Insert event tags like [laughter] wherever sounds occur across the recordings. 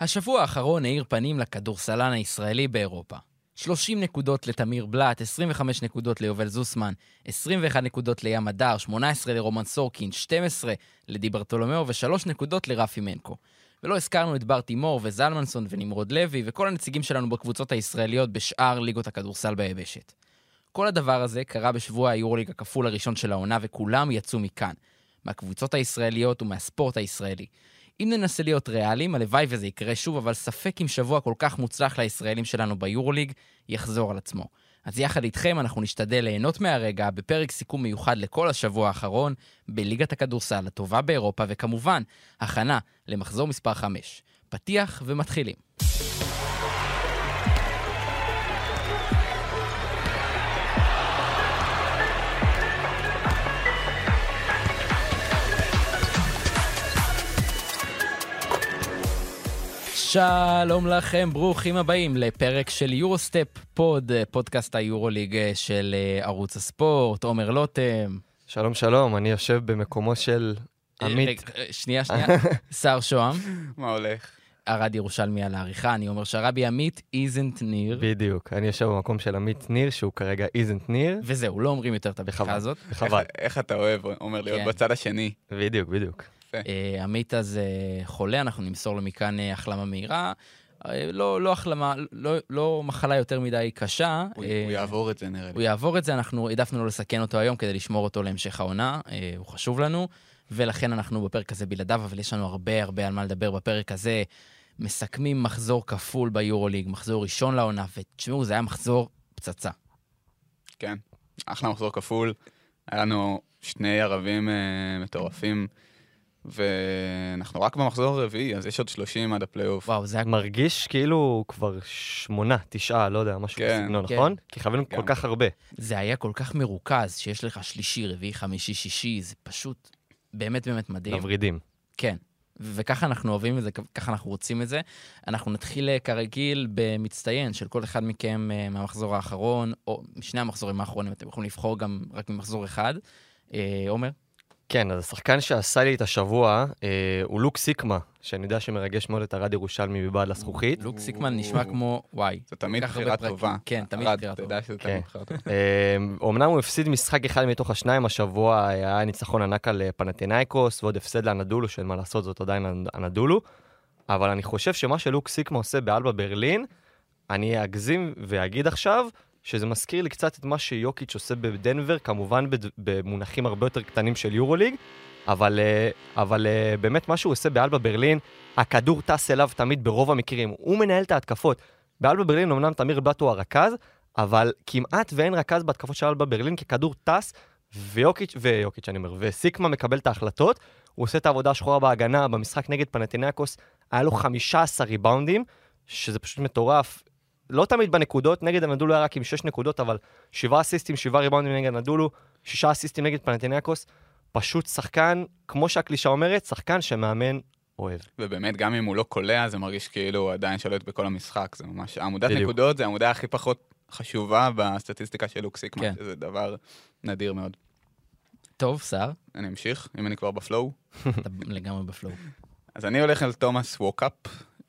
השבוע האחרון האיר פנים לכדורסלן הישראלי באירופה. 30 נקודות לתמיר בלאט, 25 נקודות ליובל זוסמן, 21 נקודות לים הדר, 18 לרומן סורקין, 12 לדיברטולומיאו ו-3 נקודות לרפי מנקו. ולא הזכרנו את בר תימור וזלמנסון ונמרוד לוי וכל הנציגים שלנו בקבוצות הישראליות בשאר ליגות הכדורסל ביבשת. כל הדבר הזה קרה בשבוע היורוליג הכפול הראשון של העונה וכולם יצאו מכאן, מהקבוצות הישראליות ומהספורט הישראלי. אם ננסה להיות ריאליים, הלוואי וזה יקרה שוב, אבל ספק אם שבוע כל כך מוצלח לישראלים שלנו ביורוליג יחזור על עצמו. אז יחד איתכם אנחנו נשתדל ליהנות מהרגע בפרק סיכום מיוחד לכל השבוע האחרון בליגת הכדורסל הטובה באירופה, וכמובן, הכנה למחזור מספר 5. פתיח ומתחילים. שלום לכם, ברוכים הבאים לפרק של יורוסטפ פוד, פודקאסט היורוליג של אה, ערוץ הספורט, עומר לוטם. שלום שלום, אני יושב במקומו של עמית. רגע, אה, שנייה, שנייה, [laughs] שר שוהם, מה הולך? ארד ירושלמי על העריכה, אני אומר שהרבי עמית איזנט ניר, בדיוק, אני יושב במקום של עמית ניר, שהוא כרגע איזנט ניר, וזהו, לא אומרים יותר את הבדיחה. הזאת. איך, איך אתה אוהב, אומר להיות כן. בצד השני. בדיוק, בדיוק. אה, עמית אז אה, חולה, אנחנו נמסור לו מכאן אה, החלמה מהירה. לא, לא החלמה, לא, לא מחלה יותר מדי קשה. הוא, הוא יעבור את זה נראה הוא לי. יעבור את זה, אנחנו העדפנו לא לסכן אותו היום כדי לשמור אותו להמשך העונה, הוא חשוב לנו, ולכן אנחנו בפרק הזה בלעדיו, אבל יש לנו הרבה הרבה על מה לדבר בפרק הזה. מסכמים מחזור כפול ביורוליג, מחזור ראשון לעונה, ותשמעו, זה היה מחזור פצצה. כן. אחלה מחזור כפול. היה לנו שני ערבים אה, מטורפים, ואנחנו רק במחזור הרביעי, אז יש עוד 30 עד הפלייאוף. וואו, זה היה... מרגיש כאילו כבר שמונה, תשעה, לא יודע, משהו כן. בסגנון, כן. נכון? כי חווינו כן. כל כך הרבה. זה היה כל כך מרוכז, שיש לך שלישי, רביעי, חמישי, שישי, זה פשוט באמת באמת מדהים. מברידים. כן. וככה אנחנו אוהבים את זה, ככה אנחנו רוצים את זה. אנחנו נתחיל אה, כרגיל במצטיין של כל אחד מכם אה, מהמחזור האחרון, או משני המחזורים האחרונים, אתם יכולים לבחור גם רק ממחזור אחד. אה, עומר? כן, אז השחקן שעשה לי את השבוע אה, הוא לוק סיקמה, שאני יודע שמרגש מאוד את ארד ירושלמי מבעד לזכוכית. לוק סיקמן נשמע כמו, וואי. זו תמיד כך הרבה בחירה. טובה. כן, תמיד בחירה אתה טובה. יודע שזה כן. תמיד בחירה טובה. אה, אומנם הוא הפסיד משחק אחד מתוך השניים השבוע, היה ניצחון ענק על אה, פנתינייקוס ועוד הפסד לאנדולו, שאין מה לעשות, זאת עדיין אנ- אנדולו. אבל אני חושב שמה שלוק סיקמה עושה באלבה ברלין, אני אגזים ואגיד עכשיו, שזה מזכיר לי קצת את מה שיוקיץ' עושה בדנבר, כמובן בד- במונחים הרבה יותר קטנים של יורוליג, אבל, אה, אבל אה, באמת מה שהוא עושה באלבה ברלין, הכדור טס אליו תמיד ברוב המקרים, הוא מנהל את ההתקפות. באלבה ברלין אמנם תמיר בלאט הוא הרכז, אבל כמעט ואין רכז בהתקפות של אלבה ברלין, כי כדור טס, ויוקיץ', ויוקיץ' אני אומר, וסיקמה מקבל את ההחלטות, הוא עושה את העבודה השחורה בהגנה, במשחק נגד פנטינקוס, היה לו 15 ריבאונדים, שזה פשוט מטורף. לא תמיד בנקודות, נגד הנדולו היה רק עם 6 נקודות, אבל 7 אסיסטים, 7 ריבאונדים נגד הנדולו, 6 אסיסטים נגד פנטינקוס, פשוט שחקן, כמו שהקלישה אומרת, שחקן שמאמן אוהב. ובאמת, גם אם הוא לא קולע, זה מרגיש כאילו הוא עדיין שולט בכל המשחק. זה ממש... עמודת בדיוק. נקודות זה העמודה הכי פחות חשובה בסטטיסטיקה של לוק סיקמן, כן. שזה דבר נדיר מאוד. טוב, שר, אני אמשיך, אם אני כבר בפלואו. אתה [laughs] לגמרי ב flow. אז אני הולך על תומאס ווקאפ,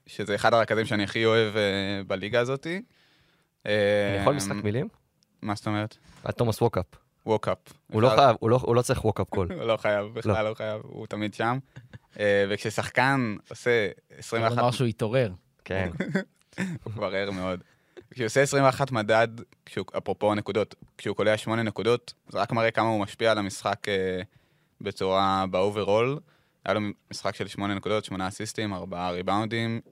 שזה אחד הרכזים שאני הכי אוהב אה, בליגה הזאתי. אני אה, יכול משחק מילים? מה זאת אומרת? תומאס ווקאפ. ווקאפ. הוא לא חייב, הוא לא- הוא לא צריך wake up call. [laughs] הוא לא חייב, בכלל לא חייב, הוא תמיד שם. אה, וכששחקן עושה הוא 21, אמר שהוא התעורר. כן. [laughs] הוא כבר ער מאוד. כשהוא עושה 21 מדד, כשהוא, אפרופו הנקודות, כשהוא קולע 8 נקודות, זה רק מראה כמה הוא משפיע על המשחק אה, בצורה, ב overall. היה לו משחק של 8 נקודות, 8 אסיסטים, 4 ריבאונדים, אה,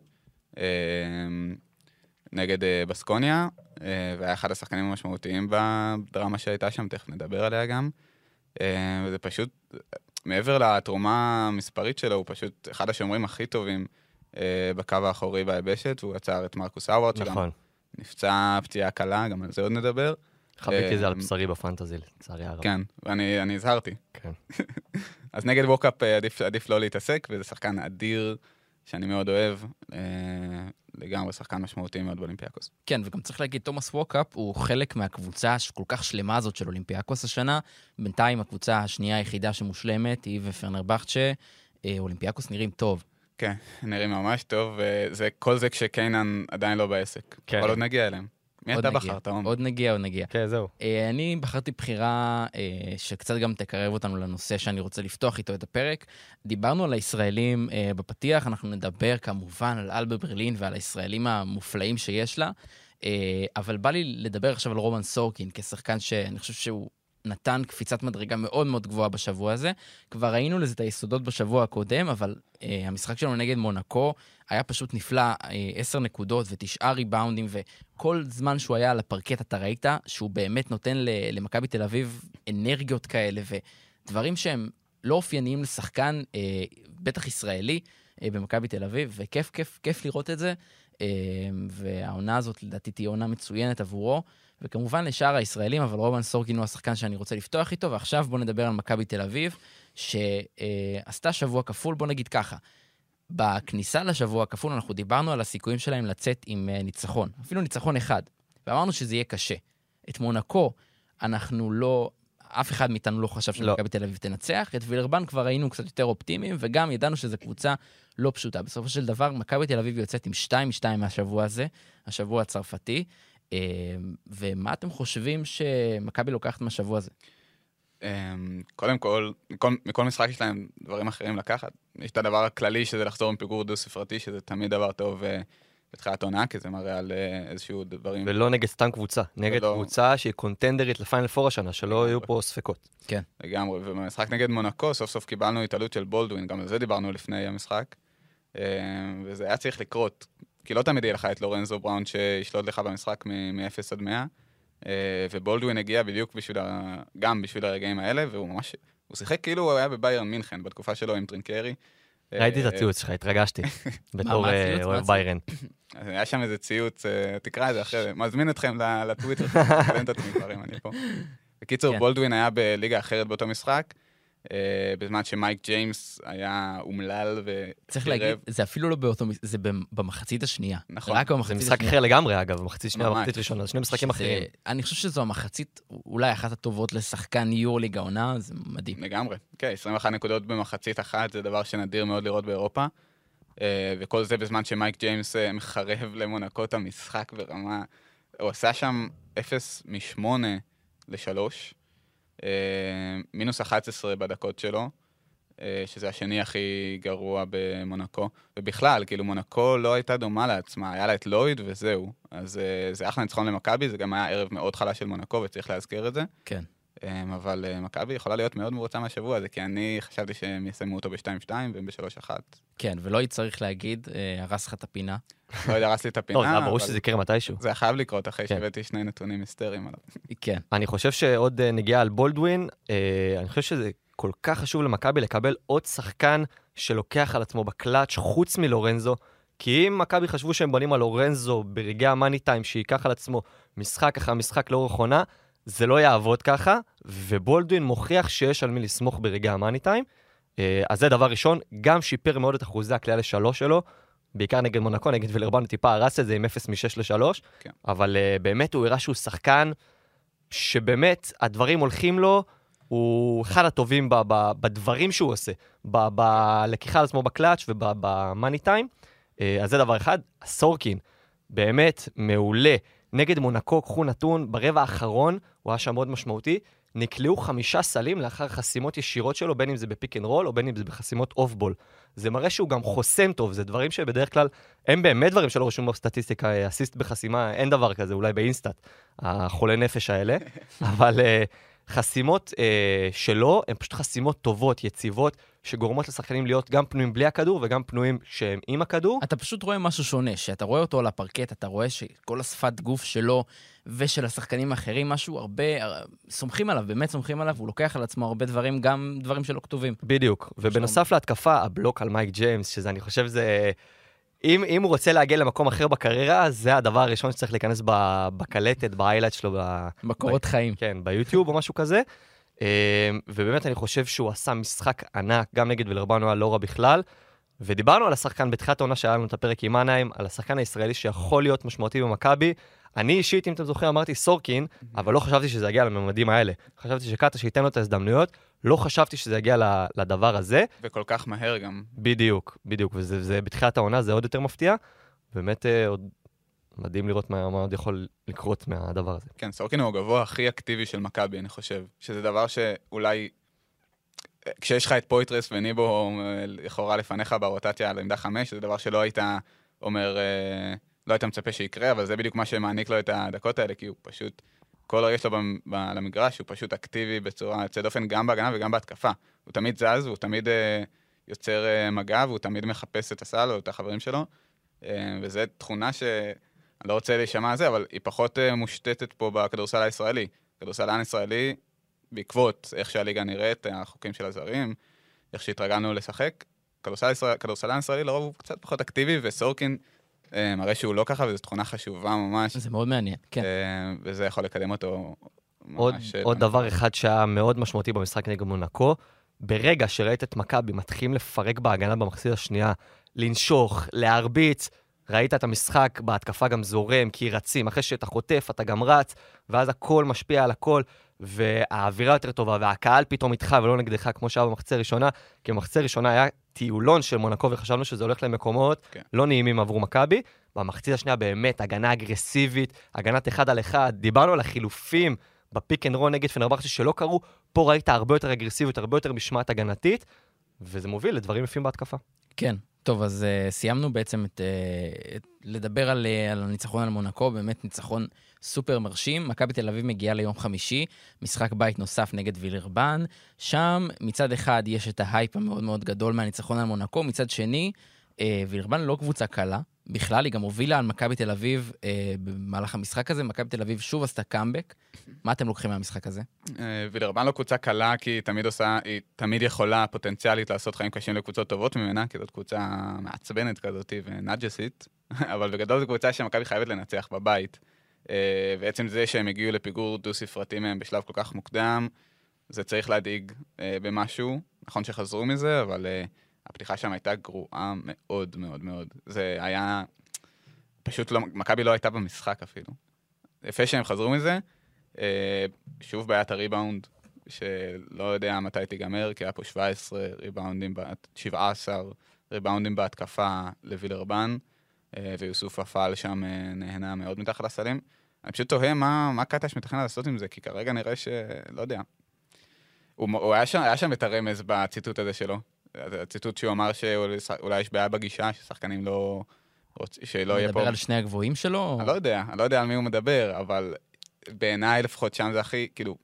נגד אה, בסקוניה, אה, והיה אחד השחקנים המשמעותיים בדרמה שהייתה שם, תכף נדבר עליה גם. אה, וזה פשוט, מעבר לתרומה המספרית שלו, הוא פשוט אחד השומרים הכי טובים בקו האחורי ביבשת, והוא עצר את מרקוס האווארד. נכון. נפצע פציעה קלה, גם על זה עוד נדבר. חוויתי את זה על אה, בשרי ב fantasy, לצערי הרב. כן, ואני אני הזהרתי. כן. [laughs] אז נגד ווקאפ עדיף, עדיף לא להתעסק, וזה שחקן אדיר שאני מאוד אוהב, אה, לגמרי שחקן משמעותי מאוד באולימפיאקוס. כן, וגם צריך להגיד, תומאס ווקאפ הוא חלק מהקבוצה כל כך שלמה הזאת של אולימפיאקוס השנה. בינתיים הקבוצה השנייה היחידה שמושלמת היא פנרבחצ'ה. אה, אולימפיאקוס נראים טוב. כן, נראים ממש טוב, וזה כל זה כשקיינן עדיין לא בעסק. כן. אבל עוד נגיע אליהם. מי אתה נגיע. בחרת? עוד נגיע, עוד נגיע. כן, זהו. אה, אני בחרתי בחירה אה, שקצת גם תקרב אותנו לנושא שאני רוצה לפתוח איתו את הפרק. דיברנו על הישראלים אה, בפתיח, אנחנו נדבר כמובן על אלבה ברלין ועל הישראלים המופלאים שיש לה, אבל בא לי לדבר עכשיו על רומן סורקין כשחקן שאני חושב שהוא נתן קפיצת מדרגה מאוד מאוד גבוהה בשבוע הזה. כבר ראינו לזה את היסודות בשבוע הקודם, אבל אה, המשחק שלנו נגד מונקו היה פשוט נפלא, אה, עשר נקודות ותשעה ריבאונדים, וכל זמן שהוא היה על הפרקט אתה ראית שהוא באמת נותן למכבי תל אביב אנרגיות כאלה, ודברים שהם לא אופייניים לשחקן, אה, בטח ישראלי, אה, במכבי תל אביב, וכיף, כיף, כיף לראות את זה. אה, והעונה הזאת לדעתי תהיה עונה מצוינת עבורו. וכמובן לשאר הישראלים, אבל רומן סורקין הוא השחקן שאני רוצה לפתוח איתו, ועכשיו בואו נדבר על מכבי תל אביב, שעשתה שבוע כפול, בואו נגיד ככה. בכניסה לשבוע הכפול אנחנו דיברנו על הסיכויים שלהם לצאת עם אה, ניצחון, אפילו ניצחון אחד, ואמרנו שזה יהיה קשה. את מונקו אנחנו לא, אף אחד מאיתנו לא חשב לא. שמכבי תל אביב תנצח, את וילרבן כבר היינו קצת יותר אופטימיים, וגם ידענו שזו קבוצה לא פשוטה. בסופו של דבר, מכבי תל אביב יוצאת עם 2-2 מהשבוע הזה, השבוע הצרפתי. אה, ומה אתם חושבים שמכבי לוקחת מהשבוע הזה? אמ, קודם כל, מכל, מכל משחק יש להם דברים אחרים לקחת. יש את הדבר הכללי שזה לחזור עם פיגור דו-ספרתי, שזה תמיד דבר טוב אה, בתחילת עונה, כי זה מראה על אה, איזשהו דברים... ולא נגד סתם קבוצה, נגד ולא- קבוצה שהיא קונטנדרית לפיינל פור השנה, שלא. יהיו פה ספקות. לגמרי, ובמשחק נגד מונקו סוף סוף קיבלנו התעלות של בולדווין, גם על זה דיברנו לפני המשחק, וזה היה צריך לקרות, כי לא תמיד יהיה לך את לורנזו בראון שישלוט לך במשחק מ-0 עד 100, אה, ובולדווין הגיע בדיוק בשביל, ה... גם בשביל הרגעים האלה, והוא ממש, הוא שיחק כאילו הוא היה בביירן מינכן, בתקופה שלו עם טרינקיירי. ראיתי את אה, הציוץ שלך, התרגשתי, [laughs] בתור אה, אוהב? ביירן. היה שם איזה ציוץ, תקרא את זה אחרי זה, מזמין אתכם ל- לטוויטר, [laughs] מצלם את עצמי דברים, אני פה. [laughs] בקיצור, כן. בולדווין היה בליגה אחרת באותו משחק, בזמן שמייק ג'יימס היה אומלל ו... צריך. להגיד, זה אפילו לא באותו, זה במ- במחצית השנייה. נכון. רק זה במחצית משחק השנייה. אחר לגמרי, אגב, מחצית שנייה ממש. ומחצית ראשונה, שני משחקים שזה- אחרים. אני חושב שזו המחצית אולי אחת הטובות לשחקן יורוליג העונה, זה מדהים. לגמרי, כן, 21 נקודות במחצית אחת, זה דבר שנדיר מאוד לראות באירופה. אה, וכל זה בזמן שמייק ג'יימס אה, מחרב למונקו את המשחק ברמה... הוא עשה שם 0 מ-8 ל-3, מינוס 11 בדקות שלו, אה, שזה השני הכי גרוע במונקו. ובכלל, כאילו, מונקו לא הייתה דומה לעצמה, היה לה את לויד וזהו. אז אה, זה אחלה ניצחון למכבי, זה גם היה ערב מאוד חלש של מונקו, וצריך להזכיר את זה. כן. אמ, אבל אה, מכבי יכולה להיות מאוד מרוצה מהשבוע הזה, כי אני חשבתי שהם יסיימו אותו ב-2-2 והם ב-3-1. כן, ולא צריך להגיד, אה, הרס לך את הפינה. [laughs] לא יודע, הרס לי את הפינה, לא, זה היה ברור שזה יקרה מתישהו. זה היה חייב לקרות אחרי כן. שהבאתי שני נתונים היסטריים עליו. כן. אני חושב שעוד אה, נגיעה על בולדווין, אני חושב שזה כל כך חשוב למכבי לקבל עוד שחקן שלוקח על עצמו בקלאץ' חוץ מלורנזו, כי אם מכבי חשבו שהם בונים על לורנזו ברגעי המאני טיים, שייקח על עצמו משחק אחר משחק לאורך עונה, זה לא יעבוד ככה, ובולדווין מוכיח שיש על מי לסמוך ברגעי המאני טיים. אה, אז זה דבר ראשון, גם שיפר מאוד את אחוזי הקליעה לשלוש שלו, בעיקר נגד מונקו, נגד וילרבן טיפה הרס את זה עם 0 מ-6 ל-3, כן. אבל uh, באמת הוא הראה שהוא שחקן שבאמת הדברים הולכים לו, הוא אחד הטובים ב- ב- בדברים שהוא עושה, ב- בלקיחה על עצמו בקלאץ' ובמאני טיים. אה, אז זה דבר אחד. סורקין, באמת מעולה. נגד מונקו, קחו נתון, ברבע האחרון, הוא היה שם מאוד משמעותי, נקלעו חמישה סלים לאחר חסימות ישירות שלו, בין אם זה בפיק אנד רול או בין אם זה בחסימות אוף בול. זה מראה שהוא גם חוסם טוב, זה דברים שבדרך כלל, הם באמת דברים שלא רשום בסטטיסטיקה, אסיסט בחסימה, אין דבר כזה, אולי באינסטאט, החולי נפש האלה, [laughs] אבל אה, חסימות אה, שלו, הן פשוט חסימות טובות, יציבות, שגורמות לשחקנים להיות גם פנויים בלי הכדור וגם פנויים שהם עם הכדור. אתה פשוט רואה משהו שונה, שאתה רואה אותו על הפרקט, אתה רואה שכל השפת גוף שלו ושל השחקנים האחרים, משהו הרבה, סומכים עליו, באמת סומכים עליו, הוא לוקח על עצמו הרבה דברים, גם דברים שלא כתובים. בדיוק. ובנוסף להתקפה, הבלוק על מייק ג'יימס, שזה, אני חושב, זה... אם, אם הוא רוצה להגיע למקום אחר בקריירה, זה הדבר הראשון שצריך להיכנס ב- בקלטת, בהיילייט שלו, ב... מקורות חיים. כן, ביוטיוב או משהו כזה. אה, ובאמת אני חושב שהוא עשה משחק ענק, גם נגד וילרבנו היה לא רע בכלל. ודיברנו על השחקן בתחילת העונה שהיה לנו את הפרק עם מנהיים, על השחקן הישראלי שיכול להיות משמעותי במכבי. אני אישית, אם אתם זוכרים, אמרתי סורקין, אבל לא חשבתי שזה יגיע לממדים האלה. חשבתי שקאטה שייתן לו את ההזדמנויות, לא חשבתי שזה יגיע לדבר הזה. וכל כך מהר גם. בדיוק, בדיוק, וזה זה, בתחילת העונה זה עוד יותר מפתיע. באמת אה, עוד מדהים לראות מה, מה עוד יכול לקרות מהדבר הזה. כן, סורקין הוא הגבוה הכי אקטיבי של מכבי, אני חושב. שזה דבר שאולי... כשיש לך את פויטרס וניבו לכאורה לפניך ברוטציה על עמדה חמש, זה דבר שלא היית אומר, אה, לא היית מצפה שיקרה, אבל זה בדיוק מה שמעניק לו את הדקות האלה, כי הוא פשוט, כל הרגע שלו ב- על המגרש הוא פשוט אקטיבי בצורה יוצאת דופן גם בהגנה וגם בהתקפה. הוא תמיד זז, הוא תמיד אה, יוצר אה, מגע, והוא תמיד מחפש את הסל או את החברים שלו, וזו תכונה ש... אני לא רוצה להישמע זה, אבל היא פחות אה, מושתתת פה בכדורסל הישראלי. כדורסלן ישראלי, בעקבות איך שהליגה נראית, החוקים של הזרים, איך שהתרגלנו לשחק, כדורסל ישראל, ישראלי לרוב הוא קצת פחות אקטיבי, וסורקין אה, מראה שהוא לא ככה, וזו תכונה חשובה ממש, זה מאוד מעניין, כן. אה, וזה יכול לקדם אותו עוד, ממש... אה, עוד למקום. דבר אחד שהיה מאוד משמעותי במשחק נגד מונקו, ברגע שראית את מכבי מתחילים לפרק בהגנה במחצית השנייה, לנשוך, להרביץ, ראית את המשחק בהתקפה גם זורם, כי רצים, אחרי שאתה חוטף אתה גם רץ, ואז הכל משפיע על הכל, והאווירה יותר טובה, והקהל פתאום איתך ולא נגדך כמו שהיה במחצית הראשונה, כי במחצית הראשונה היה טיולון של מונקו וחשבנו שזה הולך למקומות כן. לא נעימים עבור מכבי. במחצית השנייה באמת הגנה אגרסיבית, הגנת אחד על אחד, דיברנו על החילופים בפיק אנד רול נגד פנרבכצ'ה שלא קרו, פה ראית הרבה יותר אגרסיביות, הרבה יותר משמעת הגנתית, וזה מוביל לדברים יפים בהתקפה. כן. טוב, אז אה, סיימנו בעצם את, uh, את לדבר על, uh, על הניצחון על מונקו, באמת ניצחון סופר מרשים. מכבי תל אביב מגיעה ליום חמישי, משחק בית נוסף נגד וילרבן. שם מצד אחד יש את ההייפ המאוד מאוד גדול מהניצחון על מונקו, מצד שני, uh, וילרבן לא קבוצה קלה. בכלל, היא גם הובילה על מכבי תל אביב uh, במהלך המשחק הזה. מכבי תל אביב שוב עשתה קאמבק. מה אתם לוקחים מהמשחק הזה? אה, וילרבן לא קבוצה קלה, כי היא תמיד עושה, היא תמיד יכולה פוטנציאלית לעשות חיים קשים לקבוצות טובות ממנה, כי זאת קבוצה מעצבנת כזאת ונאג'סית, [laughs] אבל בגדול זו קבוצה שמכבי חייבת לנצח בבית. אה, ועצם זה שהם הגיעו לפיגור דו-ספרתי מהם בשלב כל כך מוקדם, זה צריך להדאיג אה, במשהו. נכון שחזרו מזה, אבל אה, הפתיחה שם הייתה גרועה מאוד מאוד מאוד. זה היה... פשוט לא, מכבי לא הייתה במשחק אפילו. יפה שהם חזרו מזה. אה, שוב בעיית הריבאונד, שלא יודע מתי תיגמר, כי היה פה 17 ריבאונדים, בת- 17 ריבאונדים בהתקפה לווילרבן, אה, ויוסוף אפל שם אה, נהנה מאוד מתחת לסלים. אני פשוט תוהה מה, מה קטש מתכנן לעשות עם זה, כי כרגע נראה ש... לא יודע. הוא, הוא היה, שם, היה שם את הרמז בציטוט הזה שלו. הציטוט שהוא אמר שאולי יש בעיה בגישה, ששחקנים לא... שלא יהיה פה... מדבר על שני הגבוהים שלו? אני לא יודע, אני לא יודע על מי הוא מדבר, אבל בעיניי לפחות שם זה הכי, כאילו,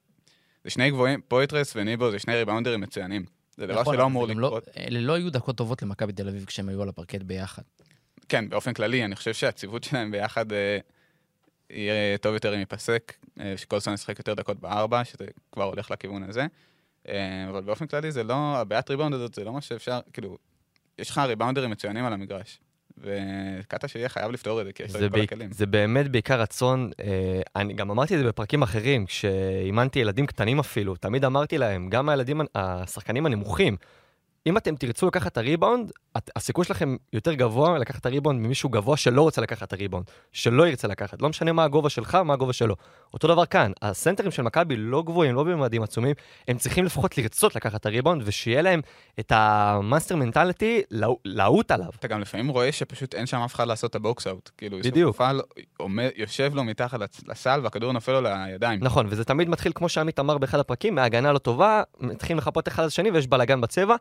זה שני גבוהים, פויתרס וניבו זה שני ריבאונדרים מצוינים. זה דבר נכון, שלא אמור לא- לקרות. אלה לא היו דקות טובות למכבי תל אביב כשהם היו על הפרקט ביחד. כן, באופן כללי, אני חושב שהציוות שלהם ביחד אה, יהיה טוב יותר אם ייפסק, אה, שקולסון ישחק יותר דקות בארבע, שזה כבר הולך לכיוון הזה. אה, אבל באופן כללי זה לא, הבעיית ריבאונד הזאת זה לא מה שאפשר, כאילו, יש לך ריבאונדרים מצוינים על המגרש. וקטע שיהיה חייב לפתור את זה, כי יש לו את כל הכלים. זה באמת בעיקר רצון, אה, אני גם אמרתי את זה בפרקים אחרים, כשאימנתי ילדים קטנים אפילו, תמיד אמרתי להם, גם הילדים, השחקנים הנמוכים, אם אתם תרצו לקחת את הריבאונד, את- הסיכוי שלכם יותר גבוה לקחת את הריבאונד ממישהו גבוה שלא רוצה לקחת את הריבאונד, שלא ירצה לקחת, לא משנה מה הגובה שלך, מה הגובה שלו. אותו דבר כאן, הסנטרים של מכבי לא גבוהים, לא בממדים עצומים, הם צריכים לפחות לרצות לקחת את הריבאונד, ושיהיה להם את המאסטר מנטליטי לעוט עליו. אתה גם לפעמים רואה שפשוט אין שם אף אחד לעשות את הבוקס אאוט. כאילו, בדיוק. אופל עומד- יושב לו מתחת לסל והכדור נופל לו לידיים. נכון, וזה תמיד מתחיל, כמו שעמית אמר באחד הפרקים, מהגנה לא טובה, מתחילים לחפות אחד לשני ויש בלאגן בצבע.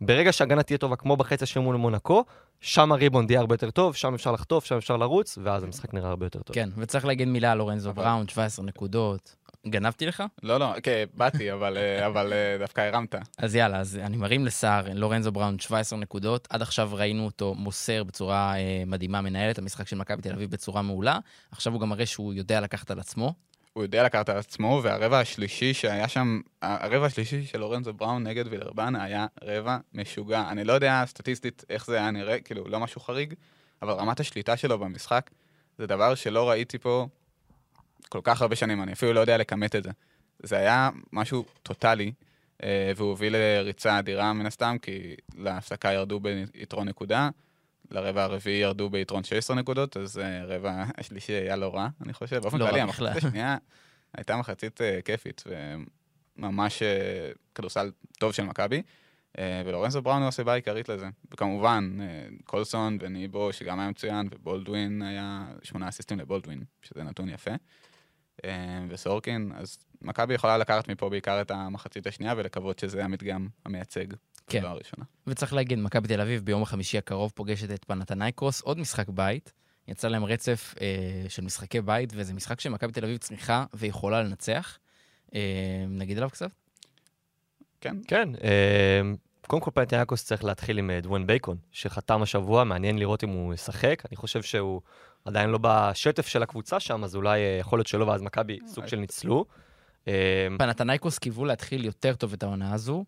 ברגע שההגנה תהיה טובה, כמו בחצי השני מול מונקו, שם הריבאונד יהיה הרבה יותר טוב, שם אפשר לחטוף, שם אפשר לרוץ, ואז המשחק נראה הרבה יותר טוב. כן, וצריך להגיד מילה על לורנזו בראון, 17 נקודות. גנבתי לך? לא, לא, כן, באתי, אבל, אה, אבל אה, דווקא הרמת. אז יאללה, אז אני מרים לסער, לורנזו בראון, 17 נקודות. עד עכשיו ראינו אותו מוסר בצורה אה, מדהימה, מנהל את המשחק של מכבי תל אביב בצורה מעולה. עכשיו הוא גם מראה שהוא יודע לקחת על עצמו. הוא יודע לקחת על עצמו, והרבע השלישי שהיה שם, הרבע השלישי של לורנזו בראון נגד וילרבן היה רבע משוגע. אני לא יודע סטטיסטית איך זה היה נראה, כאילו, לא משהו חריג, אבל רמת השליטה שלו במשחק זה דבר שלא ראיתי פה כל כך הרבה שנים, אני אפילו לא יודע לכמת את זה. זה היה משהו טוטאלי, אה, והוא הוביל לריצה אדירה מן הסתם, כי להפסקה ירדו ביתרון נקודה. לרבע הרביעי ירדו ביתרון 16 נקודות, אז אה, הרבע השלישי היה לא רע, אני חושב. באופן לא כללי. המחצית השנייה הייתה מחצית אה, כיפית, וממש אה, כדורסל טוב של מכבי. ולורנזו בראון הוא הסיבה העיקרית לזה. וכמובן, קולסון וניבו, שגם היה מצוין, ובולדווין היה שמונה אסיסטים לבולדווין, שזה נתון יפה. אה, וסורקין, אז מכבי יכולה לקחת מפה בעיקר את המחצית השנייה ולקוות שזה המדגם המייצג. כן. הראשונה. וצריך להגיד, מכבי תל אביב ביום החמישי הקרוב פוגשת את פנתנייקוס, עוד משחק בית. יצא להם רצף אה, של משחקי בית, וזה משחק שמכבי תל אביב צריכה ויכולה לנצח. אה, נגיד עליו קצת? כן, כן, אה, קודם כל פנטיאקוס צריך להתחיל עם אה, דואן בייקון, שחתם השבוע, מעניין לראות אם הוא ישחק. אני חושב שהוא עדיין לא בשטף של הקבוצה שם, אז אולי אה, יכול להיות שלא, ואז מכבי סוג של ניצלו. אה, פנתנייקוס קיוו להתחיל יותר טוב את העונה הזו.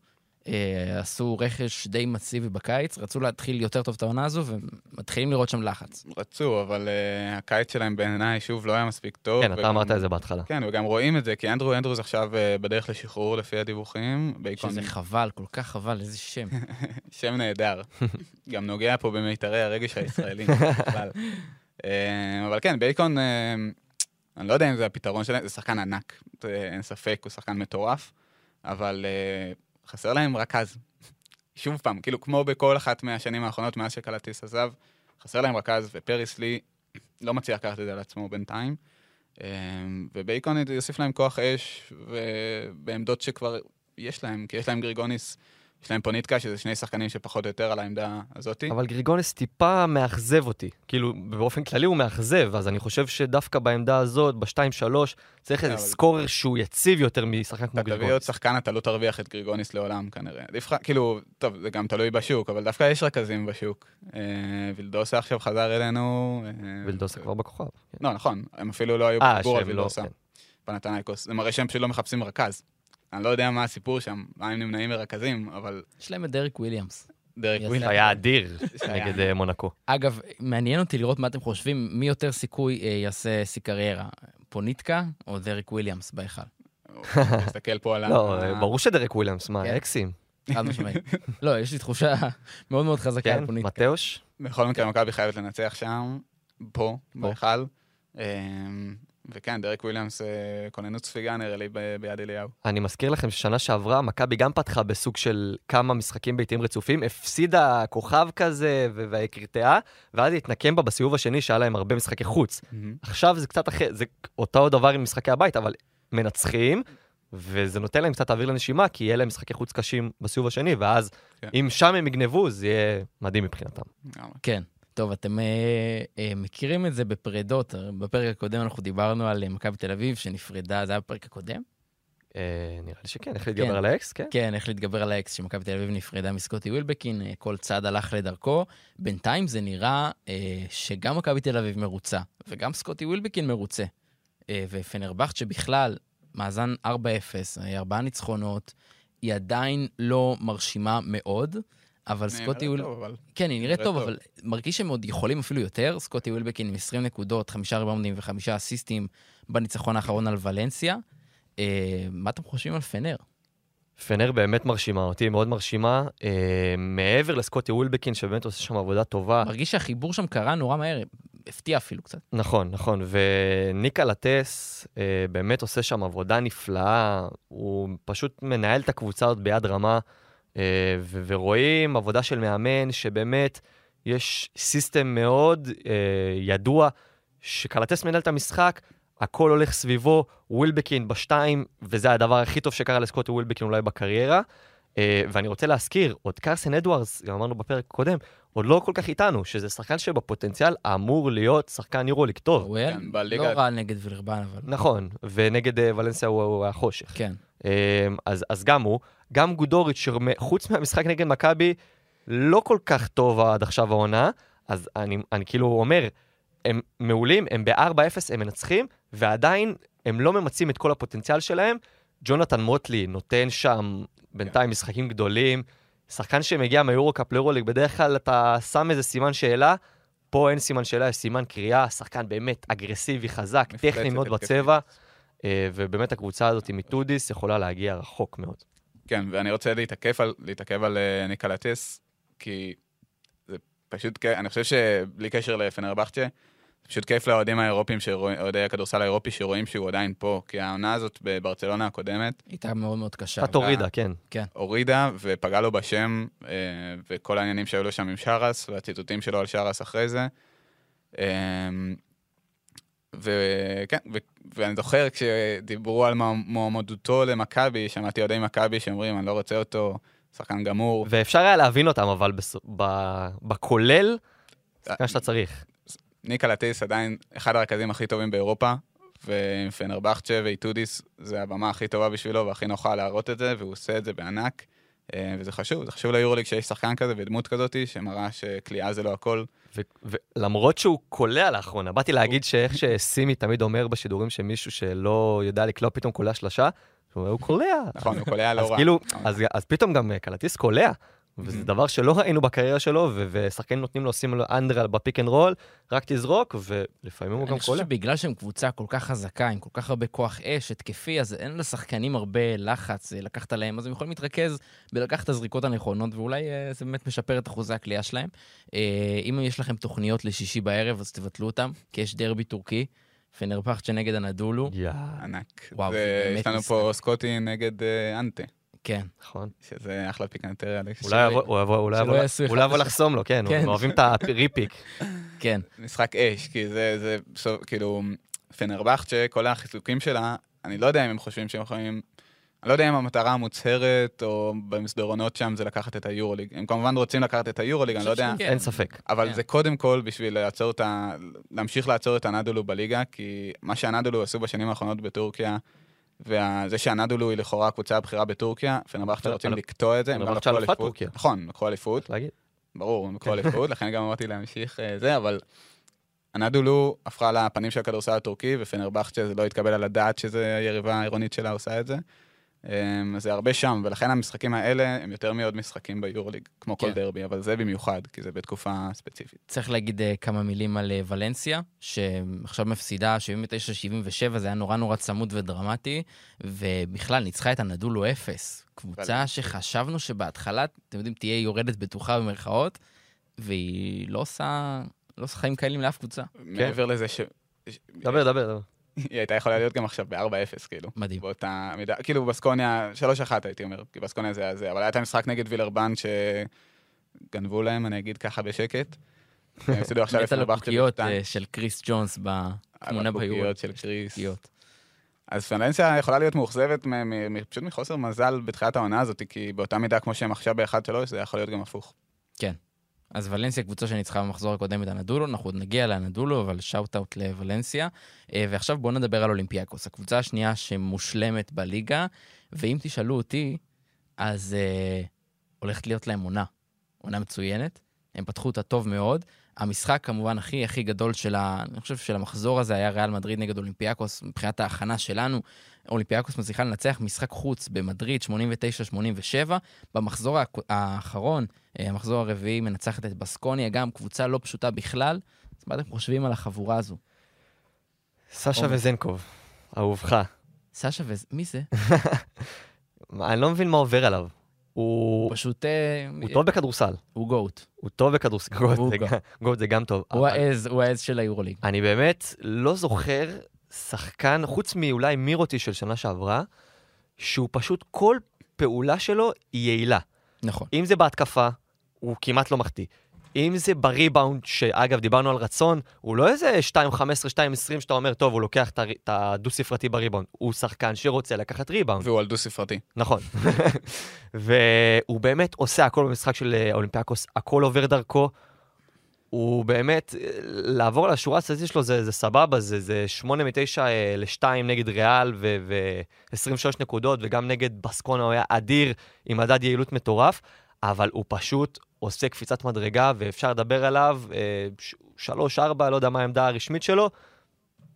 אה, עשו רכש די מסיבי בקיץ, רצו להתחיל יותר טוב את העונה הזו, ומתחילים לראות שם לחץ. רצו, אבל uh, הקיץ שלהם בעיניי שוב לא היה מספיק טוב. כן, אתה אמרת את זה בהתחלה. כן, וגם רואים את זה, כי אנדרו אנדרוס עכשיו uh, בדרך לשחרור לפי הדיווחים. שזה חבל, כל כך חבל, איזה שם. [laughs] שם נהדר. [laughs] גם נוגע פה במיתרי הרגש הישראלי [laughs] בכלל. אה, אבל כן, בייקון, אה, אני לא יודע אם זה הפתרון שלהם, זה שחקן ענק, אין ספק, הוא שחקן מטורף, אבל אה, חסר להם רכז. שוב פעם, כאילו כמו בכל אחת מהשנים האחרונות מאז שקלטיס עזב, חסר להם רכז, ופריס לי לא מצליח לקחת את זה על עצמו בינתיים. ובייקון יוסיף להם כוח אש, ובעמדות שכבר יש להם, כי יש להם גריגוניס, יש להם פוניטקה, שזה שני שחקנים שפחות או יותר על העמדה הזאתי. אבל גריגונס טיפה מאכזב אותי. כאילו, באופן כללי הוא מאכזב, אז אני חושב שדווקא בעמדה הזאת, ב-2-3, צריך איזה אבל- סקורר שהוא יציב יותר משחקן כמו אתה תביא עוד גריגונס. שחקן, אתה לא תרוויח את גריגוניס לעולם כנראה. כאילו, טוב, זה גם תלוי בשוק, אבל דווקא יש רכזים בשוק. אה, וילדוסה עכשיו חזר אלינו. אה, וילדוסה כבר בכוכב. כן. לא, נכון, הם אפילו לא היו אה, בדיבור על לא... וילדוסה, כן. פנאתינייקוס. זה מראה שהם פשוט לא מחפשים רכז. אני לא יודע מה הסיפור שם, מה הם נמנעים מרכזים, אבל יש להם את דרק וויליאמס. דרק יפה. וויליאם. היה אדיר. [laughs] נגד אה, מונקו. אגב, מעניין אותי לראות מה אתם חושבים, מי יותר סיכוי אה, יעשה שיא קריירה, פוניטקה או דרק וויליאמס בהיכל? תסתכל פה על ה... לא, ברור שדרק וויליאמס, מה, כן. אקסים. חד משמעית. לא, יש לי תחושה מאוד מאוד חזקה כן, על פוניטקה. מתאוש? בכל מקרה, מכבי חייבת לנצח שם, פה, בהיכל. וכן, דרק וויליאמס, אה, כוננות ספיגה נראה לי ביד אליהו. אני מזכיר לכם ששנה שעברה, מכבי גם פתחה בסוג של כמה משחקים ביתיים רצופים, הפסידה כוכב כזה והקרטעה, ואז התנקם בה בסיבוב השני שהיה להם הרבה משחקי חוץ. עכשיו זה קצת אחר, זה אותו דבר עם משחקי הבית, אבל מנצחים, וזה נותן להם קצת אוויר לנשימה, כי יהיה להם משחקי חוץ קשים בסיבוב השני, ואז כן. אם שם הם יגנבו, זה יהיה מדהים מבחינתם. כן. טוב, אתם אה, אה, מכירים את זה בפרידות. בפרק הקודם אנחנו דיברנו על אה, מכבי תל אביב שנפרדה, זה היה בפרק הקודם? אה, נראה לי שכן, איך להתגבר כן. על האקס, כן? כן, איך להתגבר על האקס שמכבי תל אביב נפרדה מסקוטי ווילבקין, אה, כל צעד הלך לדרכו. בינתיים זה נראה אה, שגם מכבי תל אביב מרוצה, וגם סקוטי ווילבקין מרוצה. אה, ופנרבחצ'ה בכלל, מאזן 4-0, אה, ארבעה ניצחונות, היא עדיין לא מרשימה מאוד, אבל סקוטי. טוב, אבל- כן, היא נראית טוב, טוב. אבל מרגיש שהם עוד יכולים אפילו יותר. סקוטי ווילבקין עם 20 נקודות, חמישה ריבאונדים וחמישה אסיסטים בניצחון האחרון על ולנסיה. אה, מה אתם חושבים על פנר? פנר באמת מרשימה אותי, מאוד מרשימה. אה, מעבר לסקוטי ווילבקין, שבאמת עושה שם עבודה טובה. מרגיש שהחיבור שם קרה נורא מהר, הפתיע אפילו קצת. נכון, נכון. וניקה לטס אה, באמת עושה שם עבודה נפלאה. הוא פשוט מנהל את הקבוצה הזאת ביד רמה, ורואים עבודה של מאמן שבאמת יש system מאוד אה, ידוע, שקלאתיס מנהל את המשחק, הכל הולך סביבו, ווילבקין בשתיים, וזה הדבר הכי טוב שקרה לסקוטי ווילבקין אולי בקריירה. אה, ואני רוצה להזכיר, עוד קרסן אדוארדס, גם אמרנו בפרק הקודם, עוד לא כל כך איתנו, שזה שחקן שבפוטנציאל אמור להיות שחקן יורוליג טוב. הוא היה כן, לא בליגה- רע נגד וילרבן, אבל... נכון, ונגד אה, ולנסיה הוא, הוא היה חושך. כן. אה, אז, אז גם הוא, גם גודוריץ', שחוץ מהמשחק נגד מכבי, לא כל כך טוב עד עכשיו העונה, אז אני, אני כאילו אומר, הם מעולים, הם ב-4-0, הם מנצחים, ועדיין הם לא ממצים את כל הפוטנציאל שלהם. ג'ונתן מוטלי נותן שם בינתיים משחקים גדולים, שחקן שמגיע מהיורו-קאפ ליורוליג, בדרך כלל אתה שם איזה סימן שאלה, פה אין סימן שאלה, יש סימן קריאה, שחקן באמת אגרסיבי, חזק, טכני מאוד. בצבע, אה, ובאמת הקבוצה הזאת עם מטודיס יכולה להגיע רחוק מאוד. כן, ואני רוצה להתעכב על, להתעכב על אה, ניקלטס, כי זה פשוט, אני חושב שבלי קשר לפנרבכצ'ה, פשוט כיף לאוהדים האירופים, אוהדי הכדורסל האירופי, שרואים שהוא עדיין פה, כי העונה הזאת בברצלונה הקודמת הייתה מאוד מאוד קשה. קצת הורידה, כן. הורידה ופגעה לו בשם, אה, וכל העניינים שהיו לו שם עם שרס, והציטוטים שלו על שרס אחרי זה. אה, וכן, ו- ואני זוכר כשדיברו על מוע- מועמדותו למכבי, שמעתי אוהדי מכבי שאומרים, אני לא רוצה אותו, שחקן גמור. ואפשר היה להבין אותם, אבל בס- ב- בכולל, שחקן שאתה צריך. ניקה לטיס עדיין אחד הרכזים הכי טובים באירופה, ופנרבכצ'ה ואיטודיס זה הבמה הכי טובה בשבילו והכי נוחה להראות את זה, והוא עושה את זה בענק. אה, וזה חשוב, זה חשוב ליורוליג שיש שחקן כזה ודמות כזאת, שמראה שכליאה זה לא הכל. ולמרות שהוא קולע לאחרונה, באתי להגיד שאיך שסימי תמיד אומר בשידורים שמישהו שלא יודע לקלוע פתאום קולע שלושה, הוא קולע. נכון, הוא קולע לא רע. כאילו, אז, אז פתאום גם אה, קלאתיס קולע, וזה אהם. דבר שלא ראינו בקריירה שלו, ו- ושחקנים נותנים לו, עושים לו under בפיק אנד רול, רק תזרוק, ולפעמים הוא גם אני חושב. שבגלל שהם קבוצה כל כך חזקה, עם כל כך הרבה כוח אש, התקפי, אז אין לשחקנים הרבה לחץ אה, לקחת עליהם, אז הם יכולים להתרכז בלקחת את הזריקות הנכונות, ואולי אה, זה באמת משפר את אחוזי הקליעה שלהם. אה, אם יש לכם תוכניות לשישי בערב, אז תבטלו אותם, כי יש דרבי טורקי, פנרפחצ'ה נגד הנדולו. יאה, ענק. וואו, זה- באמת יש לנו. פה סקוטי נגד אה, אנטה, כן. נכון. שזה אחלה פיקנטריה. אולי יבוא-. לחסום לו, כן, כן. אוהבים את הריפיק. [laughs] כן. משחק אש, כי זה, זה, כאילו, פנרבכצ'ה, כל החיזוקים שלה, אני לא יודע אם הם חושבים שהם יכולים, אני לא יודע אם המטרה המוצהרת, או במסדרונות שם, זה לקחת את היורוליג. הם כמובן רוצים לקחת את היורוליג, אני לא יודע, כן. אין ספק. אבל כן. זה קודם כל בשביל לעצור את ה... להמשיך לעצור את הנדולו בליגה, כי מה שהנדולו עשו בשנים האחרונות בטורקיה, וזה שהנדולו היא לכאורה הקבוצה הבכירה בטורקיה, פנרבכצ'ה רוצים לקטוע את זה, הם גם פנרבכצ'ה לקחו אליפות. נכון, לקחו אליפות. ברור, הם לקחו אליפות, לכן גם אמרתי להמשיך אה, זה, אבל הנדולו הפכה לפנים של הכדורסל הטורקי, ופנרבכצ'ה זה לא התקבל על הדעת שזה היריבה העירונית שלה עושה את זה. אמ, זה הרבה שם, ולכן המשחקים האלה הם יותר מעוד משחקים ביורליג, כמו כל כן. דרבי, אבל זה במיוחד, כי זה בתקופה ספציפית. צריך להגיד uh, כמה מילים על uh, ולנסיה, שעכשיו מפסידה 79-77, זה היה נורא נורא צמוד ודרמטי, ובכלל ניצחה את הנדולו אפס. קבוצה ולנסיה. שחשבנו שבהתחלה, אתם יודעים, תהיה יורדת בטוחה במרכאות, והיא לא עושה, לא עושה חיים קלים לאף קבוצה. מעבר לזה ש... ש- דבר, דבר, דבר. היא הייתה יכולה להיות גם עכשיו ב-4-0, כאילו. מדהים. באותה מידה, כאילו בסקוניה, 3-1 הייתי אומר, כי בסקוניה זה היה זה, אבל היה את המשחק נגד וילרבן שגנבו להם, אני אגיד ככה בשקט. הם הפסידו עכשיו הקוקיות בשתיים. uh, של קריס ג'ונס בתמונה ביורו. של קריס. אז פלנסיה יכולה להיות מאוכזבת פשוט מחוסר מזל בתחילת העונה הזאת, כי באותה מידה כמו שהם עכשיו ב-1-3, זה יכול להיות גם הפוך. אז ולנסיה קבוצה שניצחה במחזור הקודם את הנדולו, אנחנו עוד נגיע לאנדולו, אבל שאוט-אאוט לוולנסיה. אה, ועכשיו בואו נדבר על אולימפיאקוס, הקבוצה השנייה שמושלמת בליגה, ואם תשאלו אותי, אז אה, הולכת להיות להם עונה. עונה מצוינת, הם פתחו אותה טוב מאוד. המשחק כמובן הכי הכי גדול של ה... אני חושב של המחזור הזה היה ריאל מדריד נגד אולימפיאקוס, מבחינת ההכנה שלנו. אולימפיאקוס מצליחה לנצח משחק חוץ במדריד 89-87. במחזור האחרון, אה, המחזור הרביעי מנצחת את בסקוניה, גם קבוצה לא פשוטה בכלל. אז מה אתם חושבים על החבורה הזו? סשה עומר. וזנקוב, אהובך. סשה ו... מי זה? [laughs] אני לא מבין מה עובר עליו. הוא פשוט... אה, הוא טוב בכדורסל. הוא GOAT. הוא טוב בכדורסל. GOAT זה. גם- טוב. הוא העז, הוא העז של היורוליג. אני באמת לא זוכר שחקן, חוץ מאולי מירוטיץ' של שנה שעברה, שהוא פשוט, כל פעולה שלו היא יעילה. נכון. אם זה בהתקפה, הוא כמעט לא מחטיא. אם זה בריבאונד, שאגב, דיברנו על רצון, הוא לא איזה 2.15, 2.20 שאתה אומר, טוב, הוא לוקח את הדו-ספרתי בריבאונד. הוא שחקן שרוצה לקחת ריבאונד. והוא על דו-ספרתי. נכון. [laughs] והוא באמת עושה הכל במשחק של אה, אולימפיאקוס, הכל עובר דרכו. הוא באמת, אה, לעבור על השורה הסטטיסטית שלו זה, זה סבבה, זה, זה 8 מ-9 ל-2 נגד ריאל ו-23 נקודות, וגם נגד בסקונה הוא היה אדיר עם מדד יעילות מטורף, אבל הוא פשוט עושה קפיצת מדרגה, ואפשר לדבר עליו, 3-4, לא יודע מה העמדה הרשמית שלו.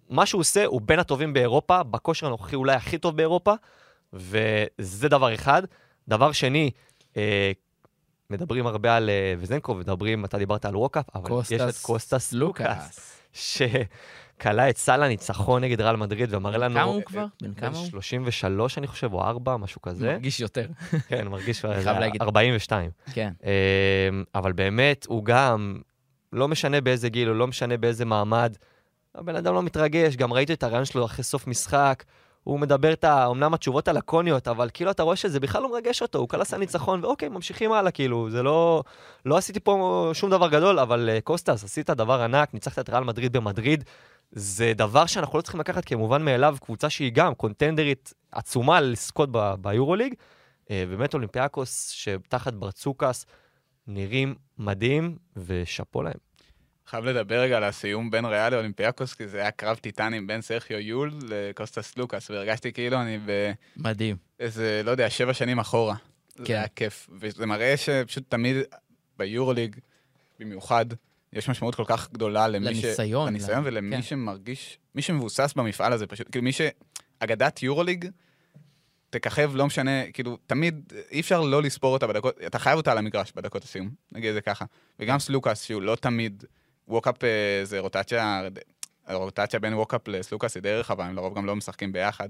מה שהוא עושה, הוא בין הטובים באירופה, בכושר הנוכחי אולי הכי טוב באירופה, וזה דבר אחד. דבר שני, אה, מדברים הרבה על אה, וזנקו, מדברים, אתה דיברת על ווקאפ, אבל יש את קוסטס לוקאס, כלה את סל הניצחון נגד ריאל מדריד ומראה לנו... כמה הוא כבר? בן כמה הוא? 33, אני חושב, או 4, משהו כזה. מרגיש יותר. כן, מרגיש [laughs] אני חייב להגיד. 42. כן. אמ, אבל באמת, הוא גם, לא משנה באיזה גיל, הוא לא משנה באיזה מעמד. הבן אדם לא מתרגש, גם ראיתי את הריאיון שלו אחרי סוף משחק. הוא מדבר את ה... אמנם התשובות הלקוניות, אבל כאילו אתה רואה שזה בכלל לא מרגש אותו, הוא קלע סל ניצחון, ואוקיי, ממשיכים הלאה, כאילו, זה לא... לא עשיתי פה שום דבר גדול, אבל אה, קוסטס, עשית דבר ענק, ניצחת את ריאל מדריד במדריד. זה דבר שאנחנו לא צריכים לקחת כמובן מאליו, קבוצה שהיא גם contender ית עצומה לזכות ב- ביורוליג. אה, באמת אולימפיאקוס, שתחת ברצוקאס, נראים מדהים, ושאפו להם. חייב לדבר רגע על הסיום בין ריאל לאולימפיאקוס, כי זה היה קרב טיטנים בין סרחיו יול לקוסטס לוקאס, והרגשתי כאילו אני מדהים. באיזה, לא יודע, שבע שנים אחורה. זה כן. היה כיף. וזה מראה שפשוט תמיד ביורוליג, במיוחד, יש משמעות כל כך גדולה למי ש... לניסיון. לניסיון ולמי כן. שמרגיש, מי שמבוסס במפעל הזה פשוט, כאילו מי ש... אגדת יורוליג, תככב, לא משנה, כאילו, תמיד, אי אפשר לא לספור אותה בדקות, אתה חייב אותה על המגרש בדקות הסיום, נגיד את זה ככה. וגם סלוקאס, שהוא לא תמיד, ווקאפ אה, זה רוטציה, הרוטציה בין ווקאפ לסלוקאס היא די רחבה, הם לרוב גם לא משחקים ביחד.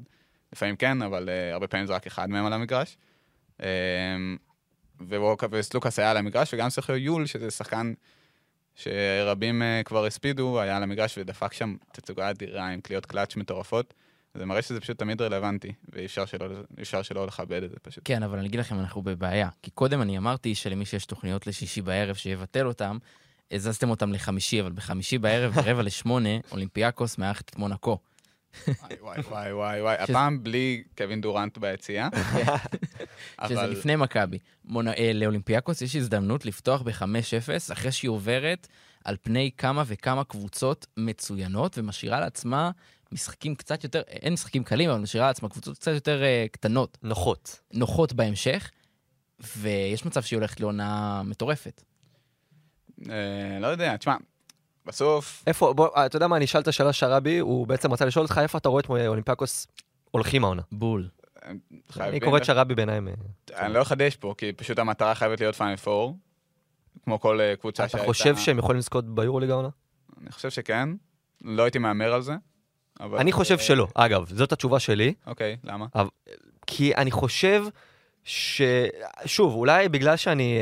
לפעמים כן, אבל אה, הרבה פעמים זה רק אחד מהם על המגרש. אמ, וווקאפ וסלוקאס היה על המגרש, וגם סרחיו יול, שזה שחקן שרבים כבר הספידו, היה על המגרש ודפק שם תצוגה אדירה עם קליעות קלאץ' מטורפות. זה מראה שזה פשוט תמיד רלוונטי, ואי אפשר שלא, שלא לכבד את זה פשוט. כן, אבל אני אגיד לכם, אנחנו בבעיה. כי קודם אני אמרתי שלמי שיש תוכניות לשישי בערב שיבטל אותם, הזזתם אותם לחמישי, אבל בחמישי בערב, [laughs] ברבע לשמונה, אולימפיאקוס מארחת את מונקו. וואי וואי וואי וואי הפעם בלי קווין דורנט ביציאה. [laughs] שזה לפני מכבי. אה, לאולימפיאקוס יש הזדמנות לפתוח ב-5-0, אחרי שהיא עוברת על פני כמה וכמה קבוצות מצוינות, ומשאירה לעצמה משחקים קצת יותר, אין משחקים קלים, אבל משאירה לעצמה קבוצות קצת יותר אה, קטנות, נוחות. נוחות בהמשך, ויש מצב שהיא הולכת לעונה מטורפת. אה, לא יודע, תשמע, בסוף, איפה, בוא, אה, אתה יודע מה, אני אשאל את השאלה שהרבי, הוא בעצם רצה לשאול אותך, איפה אתה רואה את אולימפיאקוס הולכים העונה? בול. אני. קורא את שהרבי בעיניים. אה, אני לא אחדש פה, כי פשוט המטרה חייבת להיות פיינל פור, כמו כל קבוצה אתה שהייתה... חושב שהם יכולים לזכות ביורוליג העונה? אני חושב שכן. לא הייתי מהמר על זה. אני חושב שלא. אגב, זאת התשובה שלי, אוקיי, למה? כי אני חושב ש... שוב, אולי בגלל שאני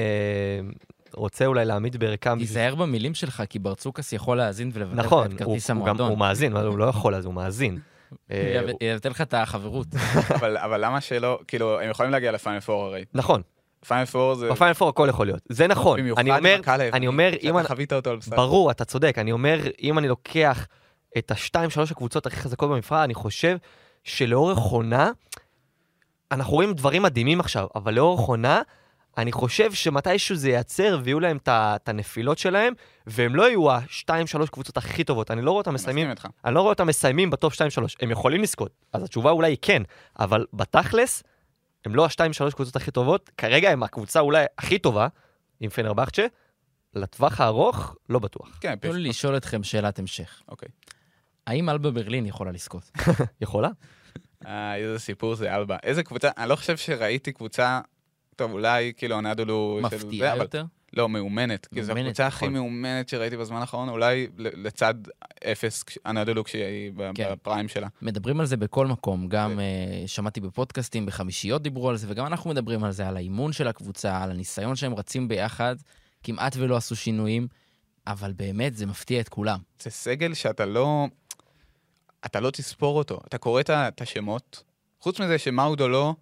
רוצה אולי להעמיד בערכם... תיזהר במילים שלך, כי ברצוקס יכול להאזין ולבטל נכון, את כרטיס המועדון. הוא מאזין, מה, הוא לא יכול אז הוא מאזין. [laughs] אה, הוא- יבטל לך את החברות. [laughs] אבל אבל למה שלא, כאילו, הם יכולים להגיע לפיינל פור הרי. נכון, פיינל פור זה... בפיינל פור הכל יכול להיות. זה נכון. במיוחד אני אומר, אני אומר, אם... שאתה חווית אותו על בשרך. ברור, אתה צודק. אני אומר, אם אני לוקח את השתיים, שלוש הקבוצות הכי חזקות במפעל, אני חושב שלאורך עונה, אנחנו רואים דברים מדהימים עכשיו, אבל לאורך עונה, אני חושב שמתישהו זה ייעצר ויהיו להם את הנפילות שלהם, והם לא יהיו השתיים, שלוש קבוצות הכי טובות. אני לא רואה אותם מסיימים, מסכים איתך. אני לא רואה אותם מסיימים ב top שתיים, שלוש. הם יכולים לזכות, אז התשובה אולי היא כן, אבל בתכלס, הם לא השתיים, שלוש קבוצות הכי טובות. כרגע הם הקבוצה אולי הכי טובה, עם פנרבכצ'ה. לטווח הארוך, לא בטוח. כן, תנו פשוט. לי לשאול אתכם שאלת המשך. אוקיי. האם אלבה ברלין יכולה לזכות? [laughs] יכולה? אה, איזה סיפור זה אלבה. איזה קבוצה, אני לא חושב שראיתי קבוצה, טוב, אולי כאילו הנדולו של זה, מפתיעה אבל יותר? לא, מאומנת. כי זו הקבוצה הכי נכון. מאומנת שראיתי בזמן האחרון, אולי לצד אפס, הנדולו כשהיא ב- כן. בפריים שלה. מדברים על זה בכל מקום, גם כן. uh, שמעתי בפודקאסטים, בחמישיות דיברו על זה, וגם אנחנו מדברים על זה, על האימון של הקבוצה, על הניסיון שהם רצים ביחד, כמעט ולא עשו שינויים, אבל באמת זה מפתיע את כולם. זה סגל שאתה לא... אתה לא תספור אותו. אתה קורא את השמות, חוץ מזה שמאודו לא,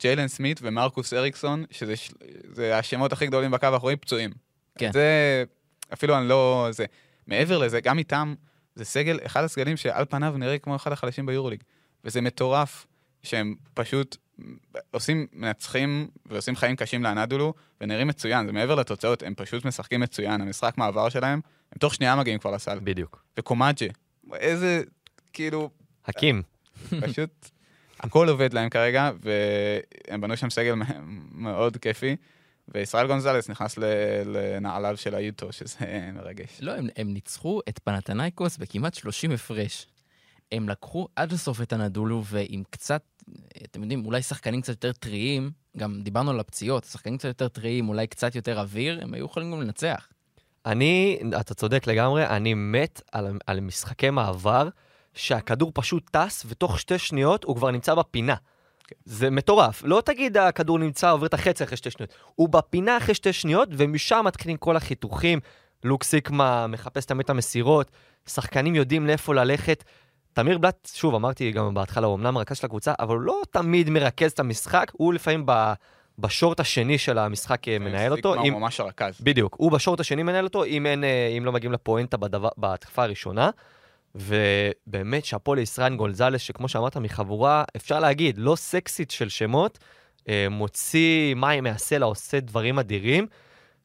ג'יילן סמית ומרקוס אריקסון, שזה השמות הכי גדולים בקו האחורי, פצועים. כן. זה... אפילו אני לא... זה... מעבר לזה, גם איתם, זה סגל, אחד הסגלים שעל פניו נראה כמו אחד החלשים ביורוליג. וזה מטורף שהם פשוט עושים, מנצחים ועושים חיים קשים לאנדולו, ונראים מצוין. זה מעבר לתוצאות, הם פשוט משחקים מצוין. המשחק מעבר שלהם, הם תוך שנייה מגיעים כבר לסל. בדיוק. וקומאג'ה. איזה, כאילו, הקים. פשוט, הכל עובד להם כרגע, והם בנו שם סגל [laughs] מאוד כיפי, וישראל גונזלס נכנס לנעליו של האיטו, שזה [laughs] מרגש. לא, הם, הם ניצחו את פנתנייקוס בכמעט 30 הפרש. הם לקחו עד הסוף את הנדולו, ועם קצת, אתם יודעים, אולי שחקנים קצת יותר טריים, גם דיברנו על הפציעות, שחקנים קצת יותר טריים, אולי קצת יותר אוויר, הם היו יכולים גם לנצח. אני, אתה צודק לגמרי, אני מת על, על משחקי מעבר, שהכדור פשוט טס, ותוך שתי שניות הוא כבר נמצא בפינה. כן. זה מטורף. לא תגיד הכדור נמצא, עובר את החצי אחרי שתי שניות. הוא בפינה אחרי שתי שניות, ומשם מתחילים כל החיתוכים. לוק סיקמה מחפש תמיד את המסירות, שחקנים יודעים לאיפה ללכת. תמיר בלאט, שוב, אמרתי גם בהתחלה, הוא אמנם מרכז של הקבוצה, אבל הוא לא תמיד מרכז את המשחק, הוא לפעמים ב, בשורט השני של המשחק אה, מנהל אותו. סטיגמה אם, הוא ממש הרכז. בדיוק, הוא בשורט השני מנהל אותו, אם, אין, אה, אם לא מגיעים לפואנטה בדבר, בהתקפה הראשונה. ובאמת, שאפו לישראל גולזלס, שכמו שאמרת, מחבורה, אפשר להגיד, לא סקסית של שמות, אה, מוציא מים מהסלע, עושה דברים אדירים.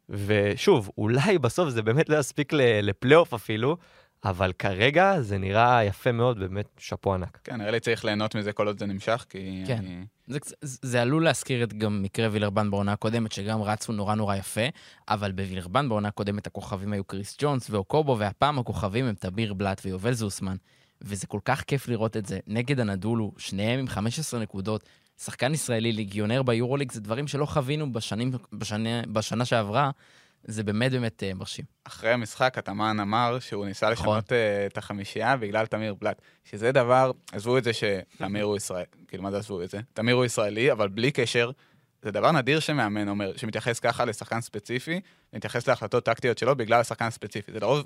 ושוב, אולי בסוף זה באמת לא יספיק לפלייאוף אפילו, אבל כרגע זה נראה יפה מאוד, באמת שאפו ענק. כן, נראה לי צריך ליהנות מזה כל עוד זה נמשך, כי... כן. אני- זה, זה עלול להזכיר את גם מקרה וילרבן בעונה הקודמת, שגם רצו נורא נורא יפה, אבל בווילרבן בעונה הקודמת הכוכבים היו קריס ג'ונס ואוקובו, והפעם הכוכבים הם תמיר בלאט ויובל זוסמן, וזה כל כך כיף לראות את זה. נגד הנדולו, שניהם עם 15 נקודות, שחקן ישראלי, ליגיונר ביורוליג, זה דברים שלא חווינו בשנים, בשנה, בשנה שעברה, זה באמת באמת uh, מרשים. אחרי המשחק, התאמן אמר שהוא ניסה נכון. לשנות אה, את החמישייה בגלל תמיר בלאט. שזה דבר, עזבו את זה שתמיר הוא ישראלי, כאילו, מה זה עזבו את זה? תמיר הוא ישראלי, אבל בלי קשר, זה דבר נדיר שמאמן אומר, שמתייחס ככה לשחקן ספציפי, ומתייחס להחלטות טקטיות שלו בגלל השחקן הספציפי. זה לרוב,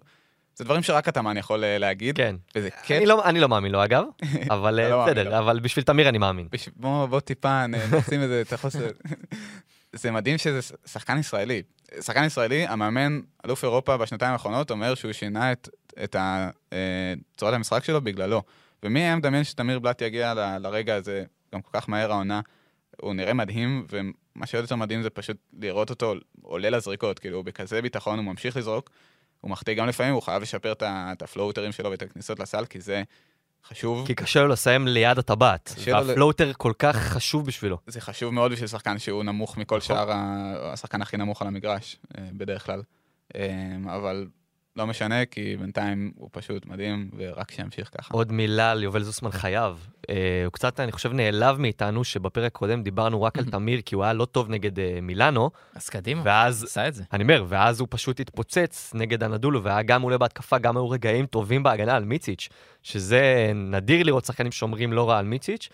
זה דברים שרק התאמן יכול אה, להגיד, כן. וזה כיף. אני לא, אני לא מאמין לו אגב, [laughs] אבל אתה לא אה, בסדר, לו. אבל בשביל תמיר אני מאמין. בוא, בוא טיפה נשים את החוסר. [laughs] זה מדהים שזה שחקן ישראלי. שחקן ישראלי, המאמן, אלוף אירופה בשנתיים האחרונות, אומר שהוא שינה את, את ה- אה, צורת המשחק שלו בגללו. ומי היה מדמיין שתמיר בלאט יגיע ל- לרגע הזה גם כל כך מהר העונה? הוא נראה מדהים, ומה שעוד יותר מדהים זה פשוט לראות אותו עולה לזריקות, כאילו הוא בכזה ביטחון, הוא ממשיך לזרוק, הוא מחטיא גם לפעמים, הוא חייב לשפר את את ה floater ים שלו ואת הכניסות לסל, כי זה חשוב. כי קשה לו לסיים ליד הטבעת, לו ל- וה floater כל כך חשוב בשבילו. זה חשוב מאוד בשביל שחקן שהוא נמוך מכל נכון. שאר, השחקן הכי נמוך על המגרש, אה, בדרך כלל. אה, אבל לא משנה, כי בינתיים הוא פשוט מדהים, ורק שימשיך ככה. עוד מילה על יובל זוסמן חייב. אה, הוא קצת, אני חושב, נעלב מאיתנו, שבפרק הקודם דיברנו רק על תמיר, כי הוא היה לא טוב נגד אה, מילאנו, אז קדימה, ואז עשה את זה. אני אומר, ואז הוא פשוט התפוצץ נגד הנדולו, והיה גם מעולה בהתקפה, גם היו רגעים טובים בהגנה על מיציץ', שזה נדיר לראות שחקנים שומרים לא רע על מיציץ',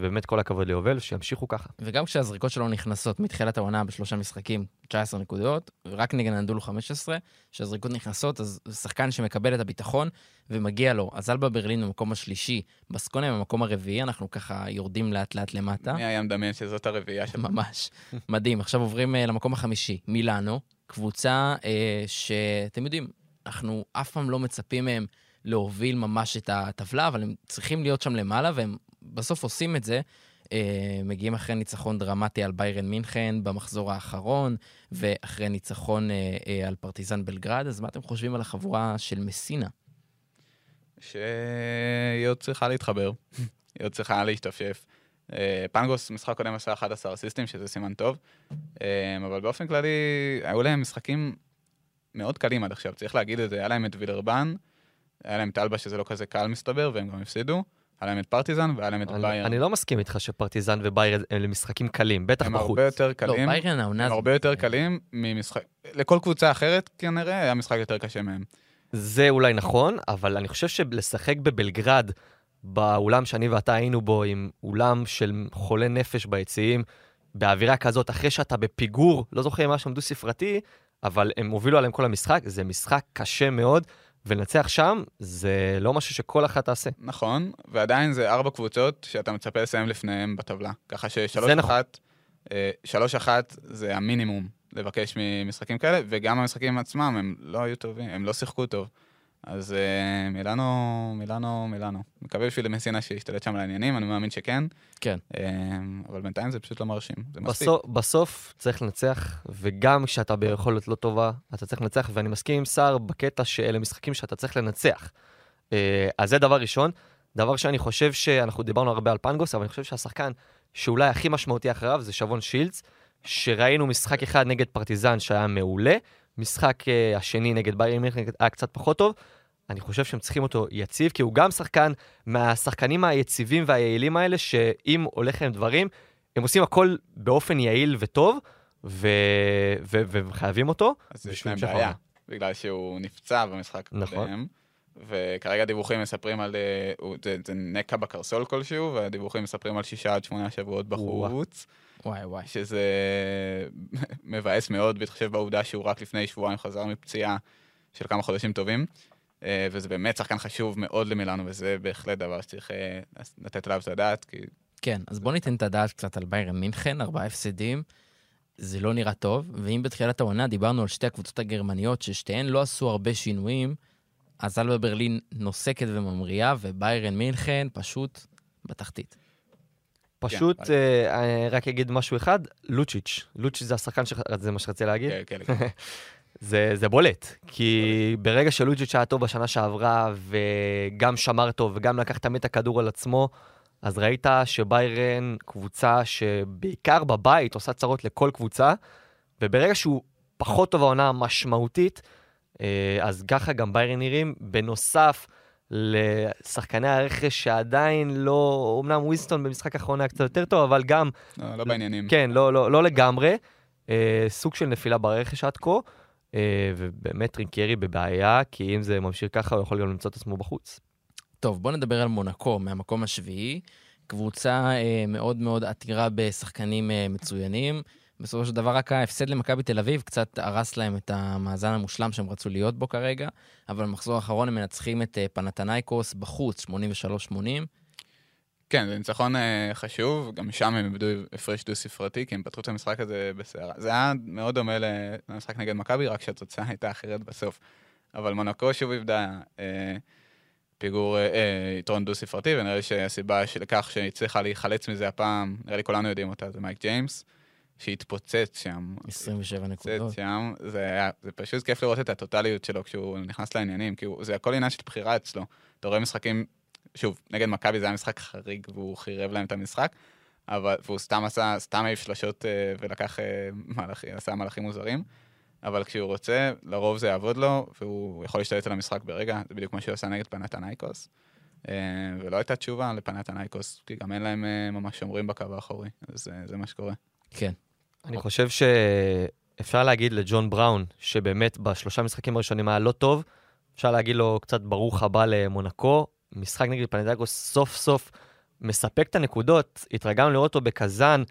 ובאמת כל הכבוד ליובל, שימשיכו ככה. וגם כשהזריקות שלו נכנסות מתחילת העונה בשלושה משחקים, 19 נקודות, רק נגד הנדולו 15, כשהזריקות נכנסות, אז זה שחקן שמקבל את הביטחון ומגיע לו. אז אלבה ברלין במקום השלישי, בסקוניה במקום הרביעי, אנחנו ככה יורדים לאט לאט למטה. מי היה מדמיין שזאת הרביעייה של... ממש. [laughs] מדהים. עכשיו עוברים uh, למקום החמישי, מילאנו, קבוצה uh, שאתם יודעים, אנחנו אף פעם לא מצפים מהם להוביל ממש את הטבלה, אבל הם צריכים להיות שם למעלה, והם בסוף עושים את זה. Uh, מגיעים אחרי ניצחון דרמטי על ביירן מינכן במחזור האחרון, ואחרי ניצחון uh, uh, על פרטיזן בלגרד, אז מה אתם חושבים על החבורה של מסינה? שהיא עוד צריכה להתחבר, היא עוד צריכה להשתפשף. אה, פנגוס, משחק קודם עשה 11 אסיסטים, שזה סימן טוב, אה, אבל באופן כללי, היו להם משחקים מאוד קלים עד עכשיו, צריך להגיד את זה, היה להם את וילרבן, היה להם את אלבה שזה לא כזה קל מסתבר, והם גם הפסידו, היה להם את פרטיזן והיה להם את אני, ביירן. אני לא מסכים איתך שפרטיזן וביירן הם משחקים קלים, בטח הם בחוץ. הרבה יותר לא, קלים, ביירן העונה הם. הרבה יותר קלים ממשחק... לכל קבוצה אחרת כנראה היה משחק יותר קשה מהם. זה אולי נכון, אבל אני חושב שלשחק בבלגרד, באולם שאני ואתה היינו בו, עם אולם של חולי נפש ביציעים, באווירה כזאת, אחרי שאתה בפיגור, לא זוכר אם היה שם דו-ספרתי, אבל הם הובילו עליהם כל המשחק, זה משחק קשה מאוד, ולנצח שם זה לא משהו שכל אחת תעשה. נכון, ועדיין זה ארבע קבוצות שאתה מצפה לסיים לפניהם בטבלה. ככה ששלוש זה נכון. אחת, אה, שלוש אחת זה המינימום לבקש ממשחקים כאלה, וגם המשחקים עצמם הם לא היו טובים, הם לא שיחקו טוב. אז אה, מילאנו, מילאנו, מילאנו. מקווה בשביל מסינה שישתלט שם על העניינים, אני מאמין שכן. כן. אה, אבל בינתיים זה פשוט לא מרשים, זה מספיק. בסוף, בסוף צריך לנצח, וגם כשאתה ביכולת לא טובה, אתה צריך לנצח, ואני מסכים עם סער בקטע שאלה משחקים שאתה צריך לנצח. אה, אז זה דבר ראשון. דבר שאני חושב שאנחנו דיברנו הרבה על פנגוס, אבל אני חושב שהשחקן שאולי הכי משמעותי אחריו זה שבון שילץ, שראינו משחק אחד נגד פרטיזן שהיה מעולה, משחק אה, השני נגד ביירן מינכן היה קצת פחות טוב. אני חושב שהם צריכים אותו יציב, כי הוא גם שחקן מהשחקנים היציבים והיעילים האלה, שאם הולך להם דברים, הם עושים הכל באופן יעיל וטוב, ו... ו... והם חייבים אותו. אז יש להם בעיה. בגלל שהוא נפצע במשחק נכון. הקודם. וכרגע דיווחים מספרים על... אה, זה נקע בקרסול כלשהו, והדיווחים מספרים על שישה עד שמונה שבועות בחוץ, וואי וואי. שזה [laughs] מבאס מאוד, בהתחשב בעובדה שהוא רק לפני שבועיים חזר מפציעה של כמה חודשים טובים. אה, וזה באמת שחקן חשוב מאוד למילאנו, וזה בהחלט דבר שצריך אה, לתת עליו את הדעת, כי כן, אז בואו ניתן את הדעת קצת על ביירן מינכן, ארבעה הפסדים. זה לא נראה טוב, ואם בתחילת העונה דיברנו על שתי הקבוצות הגרמניות, ששתיהן לא עשו הרבה שינויים, אז אלבה ברלין נוסקת וממריאה, וביירן מינכן פשוט בתחתית. פשוט, כן. אה, אני רק אגיד משהו אחד, לוצ'יץ'. לוצ'יץ' זה השחקן, ש- זה מה שרציתי להגיד. כן, כן, כן. [laughs] זה, זה בולט, כי ברגע שלוג'יץ' היה טוב בשנה שעברה, וגם שמר טוב, וגם לקח תמיד את הכדור על עצמו, אז ראית שביירן קבוצה שבעיקר בבית עושה צרות לכל קבוצה, וברגע שהוא פחות טוב העונה משמעותית, אה, אז ככה גם ביירן נראים, בנוסף לשחקני הרכש שעדיין לא, אמנם ווינסטון במשחק האחרון היה קצת יותר טוב, אבל גם לא, לא בעניינים. כן, לא, לא, לא לגמרי. אה, סוג של נפילה ברכש עד כה, אה, ובאמת טרינקיירי בבעיה, כי אם זה ממשיך ככה, הוא יכול גם למצוא את עצמו בחוץ. טוב, בואו נדבר על מונקו מהמקום השביעי. קבוצה אה, מאוד מאוד עתירה בשחקנים אה, מצוינים. בסופו של דבר רק ההפסד למכבי תל אביב קצת הרס להם את המאזן המושלם שהם רצו להיות בו כרגע, אבל במחזור האחרון הם מנצחים את אה, פנתנייקוס בחוץ, 83-80. כן, זה ניצחון אה, חשוב, גם שם הם איבדו הפרש דו-ספרתי, כי הם פתחו את המשחק הזה בסערה. זה היה מאוד דומה למשחק נגד מכבי, רק שהתוצאה הייתה אחרת בסוף. אבל מונקו שוב איבדה אה, פיגור, אה, אה, יתרון דו-ספרתי, ונראה לי שהסיבה לכך שהצליחה להיחלץ מזה הפעם, נראה לי כולנו יודעים אותה, זה מייק ג'יימס, שהתפוצץ שם. 27 התפוצץ נקודות. שם, זה, היה, זה פשוט כיף לראות את הטוטליות שלו כשהוא נכנס לעניינים, כי הוא, זה הכל עניין של בחירה אצלו. אתה רואה משחקים, שוב, נגד מכבי זה היה משחק חריג והוא חירב להם את המשחק, אבל, והוא סתם עשה, סתם העיף שלשות אה, ולקח אה, מהלכים, עשה מהלכים מוזרים, אבל כשהוא רוצה, לרוב זה יעבוד לו, והוא יכול להשתלט על המשחק ברגע, זה בדיוק מה שהוא עשה נגד פנתנייקוס. אה, ולא הייתה תשובה לפנתנייקוס, כי גם אין להם ממש שומרים בקו האחורי, אז זה מה שקורה. כן. אני חושב שאפשר להגיד לג'ון בראון, שבאמת בשלושה משחקים הראשונים היה לא טוב, אפשר להגיד לו קצת ברוך הבא למונקו. משחק נגד פנדגוס סוף סוף מספק את הנקודות, התרגלנו לראות אותו בקזאן.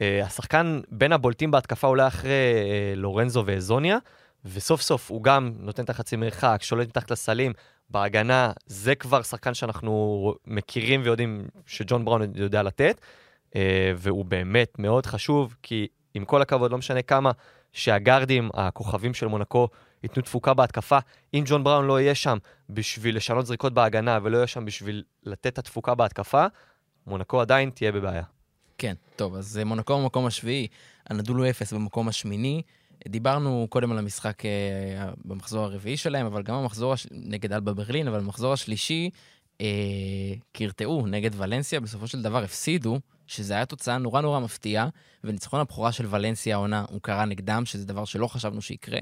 אה, השחקן בין הבולטים בהתקפה אולי אחרי אה, לורנזו ואזוניה, וסוף סוף הוא גם נותן את החצי מרחק, שולט מתחת לסלים, בהגנה, זה כבר שחקן שאנחנו מכירים ויודעים שג'ון בראון יודע לתת, אה, והוא באמת מאוד חשוב, כי עם כל הכבוד, לא משנה כמה, שהגארדים, הכוכבים של מונקו, ייתנו תפוקה בהתקפה. אם ג'ון בראון לא יהיה שם בשביל לשנות זריקות בהגנה ולא יהיה שם בשביל לתת את התפוקה בהתקפה, מונקו עדיין תהיה בבעיה. כן, טוב, אז אה, מונקו במקום השביעי, הנדולו אפס במקום השמיני. דיברנו קודם על המשחק אה, במחזור הרביעי שלהם, אבל גם במחזור הש... נגד אלבה ברלין, אבל במחזור השלישי אה, קרטעו נגד ולנסיה, בסופו של דבר הפסידו, שזו הייתה תוצאה נורא נורא מפתיעה, וניצחון הבכורה של ולנסיה העונה, הוא קרה נגדם, שזה דבר שלא חשבנו שיקרה.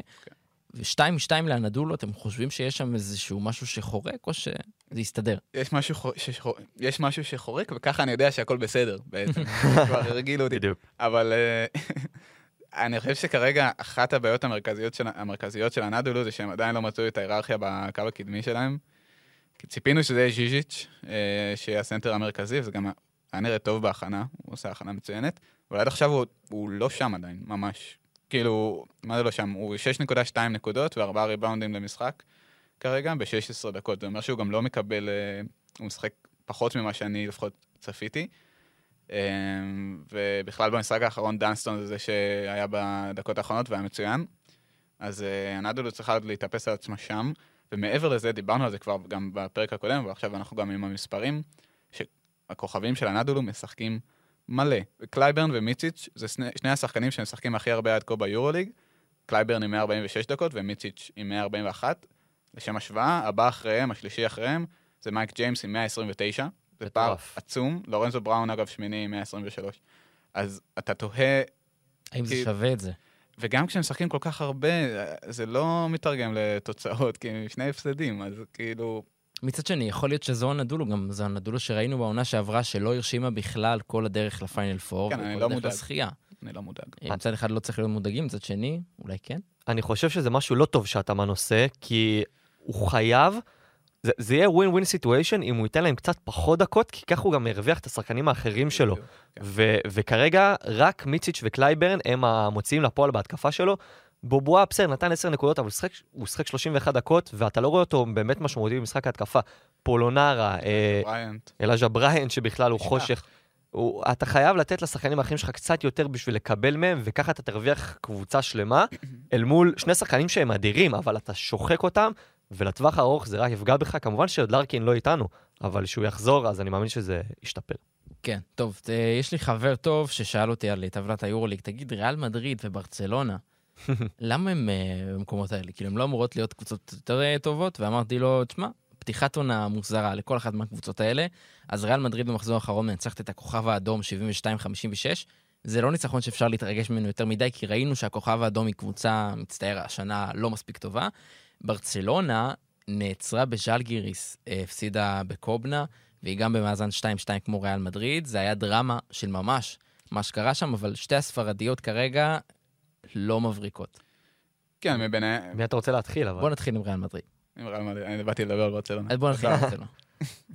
ושתיים משתיים לאנדולו, אתם חושבים שיש שם איזשהו משהו שחורק, או שזה יסתדר? יש משהו, חו- שחור... יש משהו שחורק, וככה אני יודע שהכל בסדר, בעצם. [laughs] כבר הרגילו אותי. בדיוק. אבל אה, [laughs] אני חושב שכרגע אחת הבעיות המרכזיות של, המרכזיות של הנדולו זה שהם עדיין לא מצאו את ההיררכיה בקו הקדמי שלהם. ציפינו שזה יהיה ז'יז'יץ', אה, שיהיה הסנטר המרכזי, וזה גם היה נראה טוב בהכנה, הוא עושה הכנה מצוינת, אבל עד עכשיו הוא, הוא לא שם עדיין, ממש. כאילו, מה זה לא שם? הוא 6.2 נקודות וארבעה ריבאונדים למשחק כרגע ב-16 דקות. זה אומר שהוא גם לא מקבל, אה, הוא משחק פחות ממה שאני לפחות צפיתי. אה, ובכלל במשחק האחרון דנסטון זה זה שהיה בדקות האחרונות והיה מצוין. אז אה, אנאדולו צריכה להתאפס על עצמה שם. ומעבר לזה, דיברנו על זה כבר גם בפרק הקודם, ועכשיו אנחנו גם עם המספרים, שהכוכבים של אנאדולו משחקים מלא. קלייברן ומיציץ' זה שני, שני השחקנים שמשחקים הכי הרבה עד כה ביורוליג. קלייברן עם 146 דקות ומיציץ' עם 141. לשם השוואה, הבא אחריהם, השלישי אחריהם, זה מייק ג'יימס עם 129. זה פער. עצום. לורנזו בראון, אגב, שמיני עם 123. אז אתה תוהה, האם זה כי- שווה את זה? וגם כשהם משחקים כל כך הרבה, זה לא מתרגם לתוצאות, כי הם שני הפסדים, אז כאילו... מצד שני, יכול להיות שזו אנאדולו, גם זו אנאדולו שראינו בעונה שעברה, שלא הרשימה בכלל כל הדרך לפיינל פור, כן, אני וכל לא הדרך מודאג. לזכייה. אני לא מודאג. מצד אחד לא צריך להיות מודאגים, מצד שני, אולי כן. אני חושב שזה משהו לא טוב שהתאמן עושה, כי הוא חייב, זה, זה יהיה win win situation אם הוא ייתן להם קצת פחות דקות, כי ככה הוא גם ירוויח את השחקנים האחרים שלו. כן. ו- וכרגע רק מיציץ' וקלייברן הם המוציאים לפועל בהתקפה שלו. בובואה בסדר, נתן 10 נקודות, אבל שיחק- הוא שיחק 31 דקות, ואתה לא רואה אותו באמת משמעותי במשחק ההתקפה. פולונרה, אה, בריינט. שבכלל הוא. חושך. הוא, אתה חייב לתת לשחקנים האחרים שלך קצת יותר בשביל לקבל מהם, וככה אתה תרוויח קבוצה שלמה, אל מול שני שחקנים שהם אדירים, אבל אתה שוחק אותם, ולטווח הארוך זה רק יפגע בך. כמובן שעוד לארקין לא איתנו, אבל כשהוא יחזור, אז אני מאמין שזה ישתפר. כן, טוב, אה, יש לי חבר טוב ששאל אותי על טבלת היורוליג, תגיד, ריאל מדריד וברצלונה, למה הם אה, במקומות האלה? כאילו, הן לא אמורות להיות קבוצות יותר אה, טובות? ואמרתי לו, תשמע, פתיחת עונה מוזרה לכל אחת מהקבוצות האלה. אז ריאל מדריד במחזור האחרון מנצחת את הכוכב האדום 72-56. זה לא ניצחון שאפשר להתרגש ממנו יותר מדי, כי ראינו שהכוכב האדום היא קבוצה, מצטער, השנה לא מספיק טובה. ברצלונה נעצרה בז'לגיריס, אה, הפסידה בקובנה, והיא גם במאזן 2-2 כמו ריאל מדריד. זה היה דרמה של ממש, מה שקרה שם, אבל שתי הספרדיות כרגע לא מבריקות. כן, מביניהם, מי אתה רוצה להתחיל, אבל? בוא נתחיל עם ריאל מדריד. עם ריאל מדריד, אני באתי לדבר על ברצלונה. אז בוא נתחיל עם ברצלונה.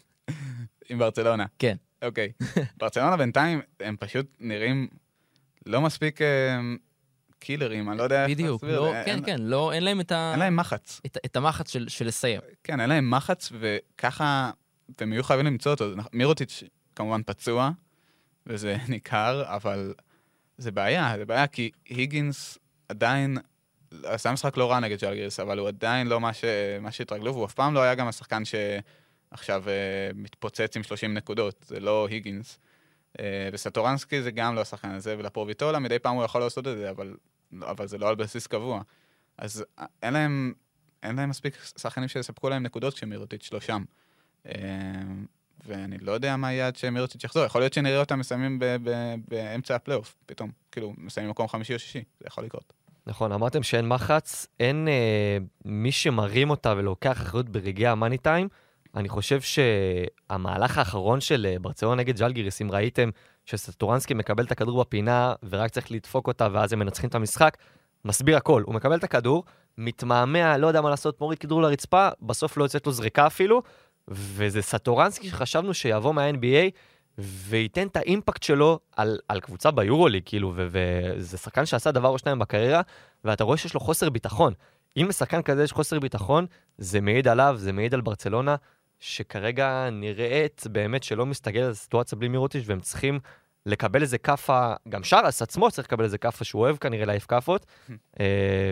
[laughs] עם ברצלונה. כן. אוקיי. ברצלונה בינתיים, הם פשוט נראים לא מספיק אה, קילרים, אני לא יודע איך בדיוק, להסביר. לא, אין- כן, כן, לא, אין להם את, ה... אין להם מחץ. את, המחץ של לסיים. כן, אין להם מחץ, וככה, והם יהיו חייבים למצוא אותו. מירוטיץ' כמובן פצוע, וזה [laughs] ניכר, אבל זה בעיה, זה בעיה, כי היגינס עדיין, עשה משחק לא רע נגד ג'לגיריס, אבל הוא עדיין לא מה, ש... מה שהתרגלו, והוא אף פעם לא היה גם השחקן שעכשיו אה, מתפוצץ עם 30 נקודות, זה לא היגינס. אה, וסטורנסקי זה גם לא השחקן הזה, ולפרוביטולה מדי פעם הוא יכול לעשות את זה, אבל, אבל זה לא על בסיס קבוע. אז אה, אין להם, אין להם מספיק שחקנים שיספקו להם נקודות כשמירוטיץ' לא שם. אה, ואני לא יודע מה יהיה עד שמירוטיץ' יחזור, יכול להיות שנראה אותם מסיימים באמצע הפלייאוף, פתאום, כאילו, מסיימים מקום חמישי או שישי, זה יכול לקרות. נכון, אמרתם שאין מחץ, אין אה, מי שמרים אותה ולוקח אחריות ברגעי המאני טיים. אני חושב שהמהלך האחרון של אה, ברצלונה נגד ג'לגיריס, אם ראיתם שסטורנסקי מקבל את הכדור בפינה ורק צריך לדפוק אותה ואז הם מנצחים את המשחק, מסביר הכל. הוא מקבל את הכדור, מתמהמה, לא יודע מה לעשות, מוריד כדור לרצפה, בסוף לא יוצאת לו זריקה אפילו, וזה סטורנסקי שחשבנו שיבוא מה-NBA וייתן את האימפקט שלו על, על קבוצה ביורוליג, כאילו, וזה שחקן שעשה דבר או שניים בקריירה, ואתה רואה שיש לו חוסר ביטחון. אם לשחקן כזה יש חוסר ביטחון, זה מעיד עליו, זה מעיד על ברצלונה, שכרגע נראית באמת שלא מסתגל על הסיטואציה בלי מירוטיץ', והם צריכים לקבל איזה כאפה, גם שרס עצמו צריך לקבל איזה כאפה שהוא אוהב כנראה להעיף כאפות, אה,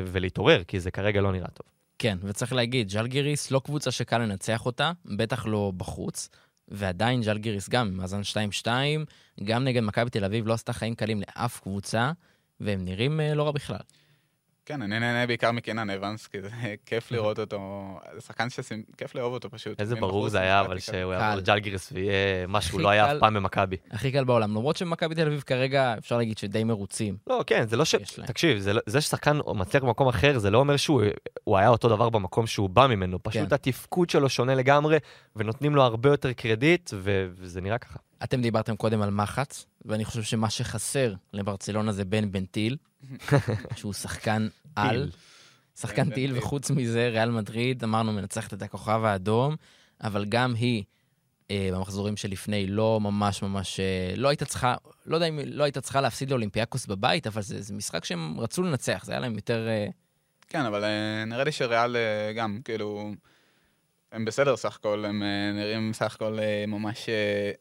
ולהתעורר, כי זה כרגע לא נראה טוב. כן, וצריך להגיד, ז'לגיריס לא קבוצה שקל לנצח אותה, בטח לא בחוץ, ועדיין ז'לגיריס גם, מאזן 2-2, גם נגד מכבי תל אביב לא עשתה חיים קלים לאף קבוצה, והם נראים אה, לא רע בכלל. כן, אני נהנה בעיקר מקנן אבנס, כי זה [laughs] כיף לראות אותו, זה שחקן שכיף לאהוב אותו פשוט. איזה ברור זה היה, אבל. שהוא קל. יעבור לג'לגיריס ויהיה מה שהוא הכי לא היה. אף פעם במכבי. הכי קל בעולם, למרות שמכבי תל אביב כרגע, אפשר להגיד שדי מרוצים. לא, כן, זה לא ש... תקשיב, זה, לא- זה ששחקן מצליח במקום אחר, זה לא אומר שהוא הוא היה אותו דבר במקום שהוא בא ממנו. פשוט כן. התפקוד שלו שונה לגמרי, ונותנים לו הרבה יותר קרדיט, ו... וזה נראה ככה. אתם דיברתם קודם על מחץ, ואני חושב שמה שחסר לברצלונה זה בן בנטיל, [laughs] שהוא שחקן על. טיל. שחקן בן טיל. וחוץ מזה, ריאל מדריד, אמרנו, מנצחת את הכוכב האדום, אבל גם היא, אה, במחזורים שלפני, לא ממש ממש, אה, לא הייתה צריכה, לא יודע אם לא הייתה צריכה להפסיד לאולימפיאקוס בבית, אבל זה, זה משחק שהם רצו לנצח, זה היה להם יותר... אה, כן, אבל אה, נראה לי שריאל אה, גם, כאילו, הם בסדר סך הכל, הם אה, נראים סך הכל אה, ממש אה,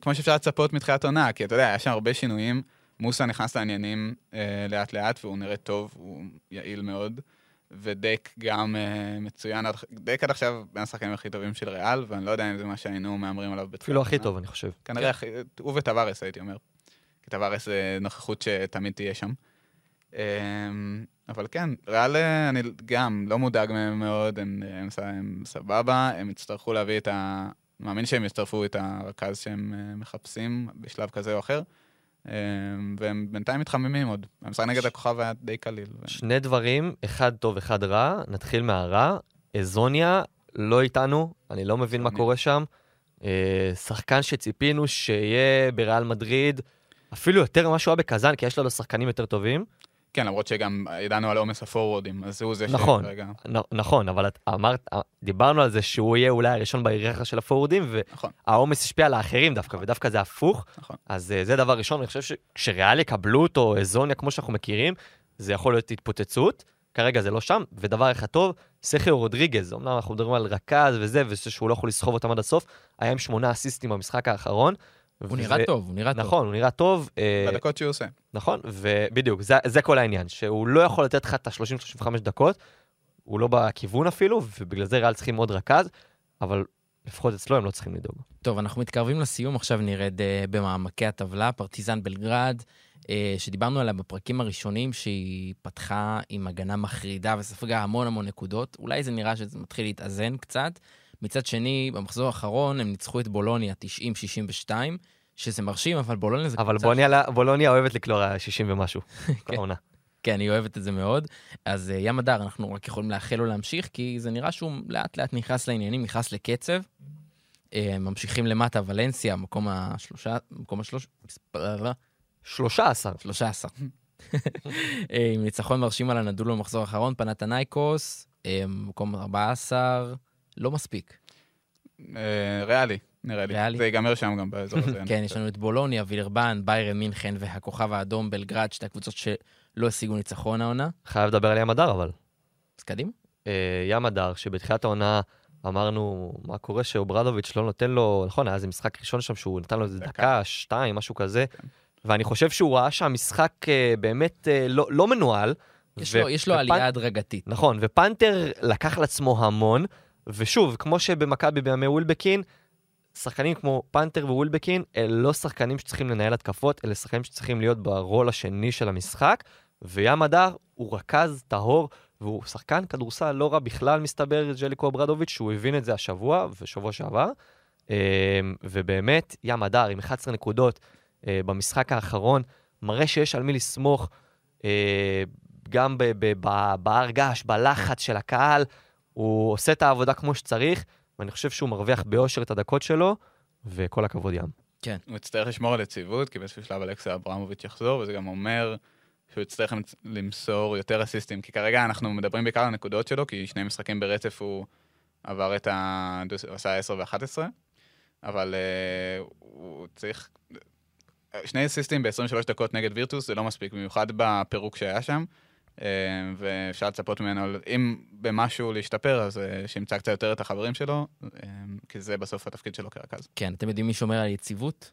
כמו שאפשר לצפות מתחילת עונה, כי אתה יודע, היה שם הרבה שינויים. מוסה נכנס לעניינים אה, לאט לאט, והוא נראה טוב, הוא יעיל מאוד. ודק גם אה, מצוין, דק עד עכשיו בין השחקנים הכי טובים של ריאל, ואני לא יודע אם זה מה שהיינו מהמרים עליו בתחילת אפילו הכי. טוב, אני חושב. כנראה, הכי- הוא וטווארס הייתי אומר. כי טווארס זה נוכחות שתמיד תהיה שם. אמ, אבל כן, ריאל אה, אני גם לא מודאג מהם מאוד, הם, הם, ס- הם סבבה, הם יצטרכו להביא את ה... מאמין שהם יצטרפו את הרכז שהם אה, מחפשים בשלב כזה או אחר. אמ, והם בינתיים מתחממים עוד. המשחק נגד הכוכב היה די קליל. שני דברים, אחד טוב, אחד רע. נתחיל מהרע. אזוניה לא איתנו, אני לא מבין מה. קורה שם. אה, שחקן שציפינו שיהיה בריאל מדריד, אפילו יותר ממה שהוא היה בקזאן, כי יש לנו שחקנים יותר טובים. כן, למרות שגם ידענו על עומס הפורוורדים, אז הוא זה נכון. שכרגע... נ- נכון, אבל את אמרת, דיברנו על זה שהוא יהיה אולי הראשון בהיררכיה של הפורורדים, נכון, והעומס השפיע על האחרים דווקא, ודווקא זה הפוך. נכון. אז אה, זה דבר ראשון, אני חושב שכשריאל יקבלו אותו, אזוניה כמו שאנחנו מכירים, זה יכול להיות התפוצצות. כרגע זה לא שם, ודבר אחד טוב, סכיו רודריגז, אמנם אנחנו מדברים על רכז וזה, ושהוא לא יכול לסחוב אותם עד הסוף, היה עם שמונה אסיסטים במשחק האחרון. הוא נראה טוב, הוא נראה טוב. נכון, הוא נראה טוב. אה, בדקות שהוא עושה. נכון, ובדיוק, זה, זה כל העניין, שהוא לא יכול לתת לך את ה-30-35 דקות, הוא לא בכיוון אפילו, ובגלל זה ריאל צריכים עוד רכז, אבל לפחות אצלו הם לא צריכים לדאוג. טוב, אנחנו מתקרבים לסיום, עכשיו נרד uh, במעמקי הטבלה. פרטיזן בלגרד, uh, שדיברנו עליה בפרקים הראשונים, שהיא פתחה עם הגנה מחרידה וספגה המון המון נקודות. אולי זה נראה שזה מתחיל להתאזן קצת. מצד שני, במחזור האחרון הם ניצחו את בולוניה 90-62, שזה מרשים, אבל בולוניה זה אבל קבוצה בולוניה, בולוניה אוהבת לקלוע 60 ומשהו, [laughs] כל העונה. כן, היא אוהבת את זה מאוד. אז uh, ים הדר, אנחנו רק יכולים לאחל לו להמשיך, כי זה נראה שהוא לאט לאט נכנס לעניינים, נכנס לקצב. Uh, ממשיכים למטה, ולנסיה, מקום השלושה, מקום השלוש... מספר... 13. 13. אה, עם ניצחון מרשים על הנדולו במחזור האחרון, פנתנייקוס, אה, מקום 14, לא מספיק. אה, ריאלי, נראה לי. ריאלי? זה ייגמר שם גם באזור הזה. [laughs] כן. יש לנו את בולוניה, וילרבן, ביירן מינכן והכוכב האדום בלגרד, שתי הקבוצות שלא השיגו ניצחון העונה. חייב לדבר על ים הדר, אבל. אז קדימה. אה, ים הדר, שבתחילת העונה אמרנו, מה קורה שאוברדוביץ' לא נותן לו, נכון, היה איזה משחק ראשון שם שהוא נתן לו איזה דקה. שתיים, משהו כזה, כן. ואני חושב שהוא ראה שהמשחק אה, באמת לא לא מנוהל. יש לו- יש לו ופנ- עלייה הדרגתית. נכון, ופנתר לקח על עצמו המון, ושוב, כמו שבמכבי בימי ווילבקין, שחקנים כמו פנתר וווילבקין, אלה לא שחקנים שצריכים לנהל התקפות, אלה שחקנים שצריכים להיות ברול השני של המשחק, וים הדר הוא רכז טהור, והוא שחקן כדורסל לא רע בכלל, מסתבר, ג'ליקו אברדוביץ', שהוא הבין את זה השבוע ושבוע שעבר. אה, ובאמת, ים הדר עם 11 נקודות אה, במשחק האחרון, מראה שיש על מי לסמוך, אה, גם בהר געש, בלחץ של הקהל, הוא עושה את העבודה כמו שצריך, ואני חושב שהוא מרוויח ביושר את הדקות שלו, וכל הכבוד ים. הוא יצטרך לשמור על יציבות, כי באיזשהו שלב אלכסה אברמוביץ' יחזור, וזה גם אומר שהוא יצטרך למסור יותר אסיסטים, כי כרגע אנחנו מדברים בעיקר על הנקודות שלו, כי שני משחקים ברצף הוא עבר את ה... הוא עשה 10 ו-11, אבל uh, הוא צריך... שני אסיסטים ב-23 דקות נגד וירטוס זה לא מספיק, במיוחד בפירוק שהיה שם, ואפשר לצפות ממנו, אם במשהו להשתפר, אז אה, שימצא קצת יותר את החברים שלו, אה, כי זה בסוף התפקיד שלו כרכז. כן, אתם יודעים מי שומר על יציבות?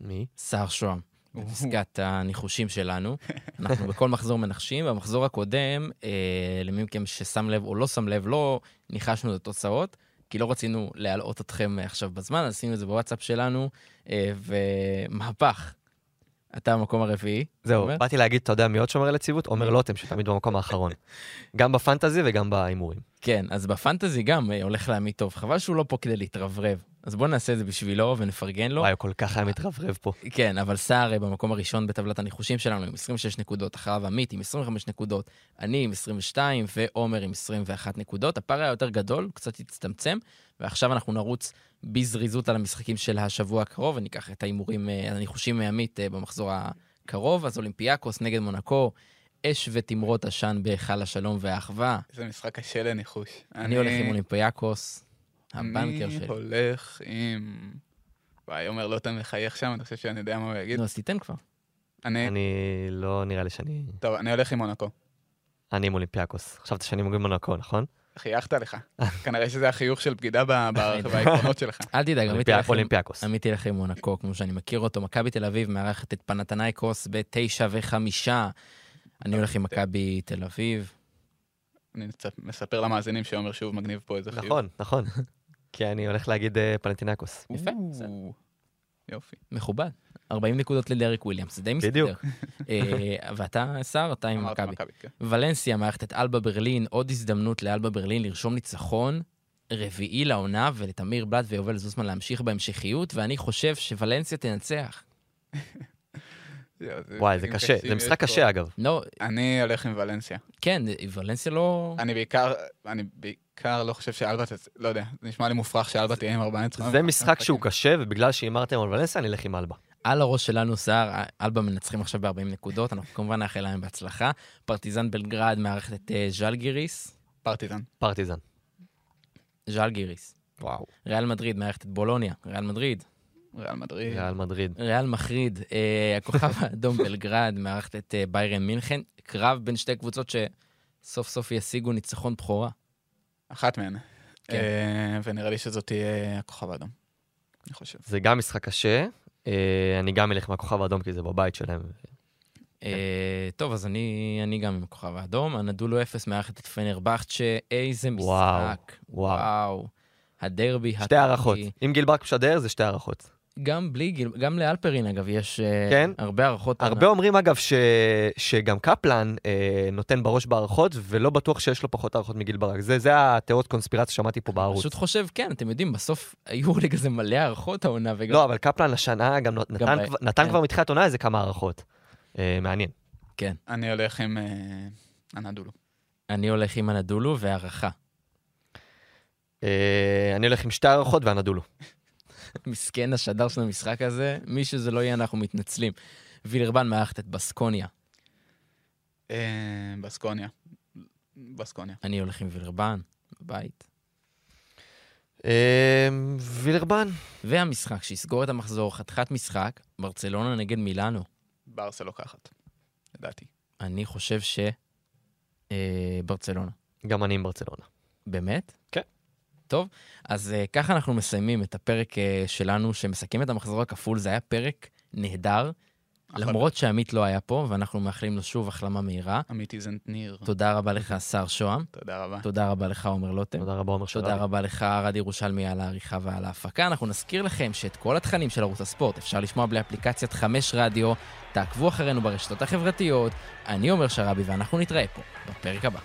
מי? סער שוהם. בפסקת הניחושים שלנו. אנחנו בכל מחזור מנחשים. במחזור הקודם, אה, למי מכם ששם לב או לא שם לב, לא ניחשנו את התוצאות, כי לא רצינו להלאות אתכם עכשיו בזמן, אז עשינו את זה בוואטסאפ שלנו, אה, ומהפך. אתה במקום הרביעי. זהו, אומר? באתי להגיד, אתה יודע מי עוד שומר על יציבות? עומר לוטם, שתמיד במקום האחרון. גם בפנטזי וגם בהימורים. כן, אז בפנטזי גם אה, הולך להעמיד טוב. חבל שהוא לא פה כדי להתרברב. אז בואו נעשה את זה בשבילו ונפרגן לו. וואי, הוא כל כך היה מתרברב פה. כן, אבל סער אה, במקום הראשון בטבלת הניחושים שלנו עם 26 נקודות, אחריו עמית עם 25 נקודות, אני עם 22 ועומר עם 21 נקודות. הפער היה יותר גדול, קצת הצטמצם, ועכשיו אנחנו נרוץ בזריזות על המשחקים של השבוע הקרוב, וניקח את ההימורים, אה, הניחושים מעמית אה, במחזור הקרוב. אז אולימפיאקוס נגד מונקו, אש ותמרות עשן בהיכל השלום והאחווה. איזה משחק קשה לניחוש. אני הולך עם אולימפיאקוס, הבנקר אני שלי. הולך עם... וואי, עומר לוטם מחייך שם, אני חושב שאני יודע מה הוא יגיד. נו, אז תיתן כבר. אני... אני לא נראה לי שאני... טוב, אני הולך עם מונקו. אני עם אולימפיאקוס. חשבת שאני אגיד מונקו, נכון? חייכת לך. [laughs] כנראה שזה החיוך של בגידה [laughs] בעקרונות שלך. [laughs] אל תדאג, עמית אולימפי- ילך עם- אולימפיאקוס. עמית ילך עם מונקו, כמו שאני מכיר אותו. מכבי תל אביב מארחת את פנאתינייקוס בתשע וחמישה. אני הולך עם מכבי תל אביב. אני מספר למאזינים שעומר שוב מגניב פה איזה חיוך. נכון, נכון. כי אני הולך להגיד אה, פנאתינייקוס. יפה. יופי. מכובד. 40 נקודות לדרק וויליאמס, זה די מסתדר. בדיוק. אה, ואתה, סער, אתה עם מכבי. כן. ולנסיה מארחת את אלבה ברלין, עוד הזדמנות לאלבה ברלין לרשום ניצחון רביעי לעונה, ולתמיר בלאט ויובל זוסמן להמשיך בהמשכיות, ואני חושב שוולנסיה תנצח. וואי, זה קשה. זה משחק. קשה, אגב. לא, אני הולך עם ולנסיה. כן, ולנסיה לא... אני בעיקר, אני בעיקר לא חושב שאלבה, תצ- לא יודע, זה נשמע לי מופרך שאלבה תהיה עם ארבעה ניצחונות. זה משחק שהוא קשה, ובגלל שהימרתם על ולנסיה, אני אלך עם אלבה. על הראש שלנו, סער, אלבה מנצחים עכשיו ב-40 נקודות, אנחנו כמובן נאחל להם בהצלחה. פרטיזן בלגרד מארחת את אה, ז'לגיריס. פרטיזן. פרטיזן. ז'לגיריס. וואו. ריאל מדריד מארחת את בולוניה. ריאל מדריד. ריאל מדריד. ריאל מדריד. ריאל מחריד. אה, הכוכב [laughs] האדום בלגרד מארחת את אה, ביירן מינכן. קרב בין שתי קבוצות שסוף סוף ישיגו ניצחון בכורה. אחת מהן. כן. אה, ונראה לי שזאת תהיה הכוכב האדום. אני חושב. זה גם משחק קשה. אה, אני גם אלך מהכוכב האדום, כי זה בבית שלהם. אה, טוב, אז אני, גם עם הכוכב האדום. הנדולו אפס מארחת את פנרבכצ'ה, איזה משחק. וואו. הדרבי שתי הערכות. אם גילברק משדר, זה שתי הערכות. גם בלי גיל, גם לאלפרין, אגב, יש אה, כן? הרבה הערכות. הרבה אומרים, אגב, ש... שגם קפלן אה, נותן בראש בהערכות, ולא בטוח שיש לו פחות הערכות מגילברק. זה, זה התיאוריות קונספירציה ששמעתי פה בערוץ. פשוט חושב, כן, אתם יודעים, בסוף היורוליג [laughs] הזה מלא הערכות העונה, וגם... לא, אבל קפלן השנה גם נתן, ב- כבר- נתן כן. כבר מתחילת עונה איזה כמה הערכות. אה, מעניין. כן. אני הולך עם אה, אנדולו. אני הולך עם הנדולו והערכה. אה, אני הולך עם שתי הערכות והנדולו. מסכן השדר של המשחק הזה, מי שזה לא יהיה, אנחנו מתנצלים. וילרבן מארחת את בסקוניה. אה, בסקוניה. בסקוניה. אני הולך עם וילרבן, בבית. אה, וילרבן. והמשחק שיסגור את המחזור, חתיכת משחק, ברצלונה נגד מילאנו. ברסה לוקחת. לדעתי. אני חושב ש... אה, ברצלונה. גם אני עם ברצלונה. באמת? כן. טוב, אז uh, ככה אנחנו מסיימים את הפרק uh, שלנו שמסכם את המחזור הכפול. זה היה פרק נהדר, אחלה. למרות שעמית לא היה פה, ואנחנו מאחלים לו שוב החלמה מהירה. עמית איזנטניר. תודה רבה לך, שר שוהם. תודה רבה. תודה רבה לך, עומר לוטם. תודה רבה, עומר תודה שרבי. רבה לך, ארד ירושלמי, על העריכה ועל ההפקה. אנחנו נזכיר לכם שאת כל התכנים של ערוץ הספורט אפשר לשמוע באפליקציית חמש רדיו. תעקבו אחרינו ברשתות החברתיות. אני עומר שרבי, ואנחנו נתראה פה בפרק הבא.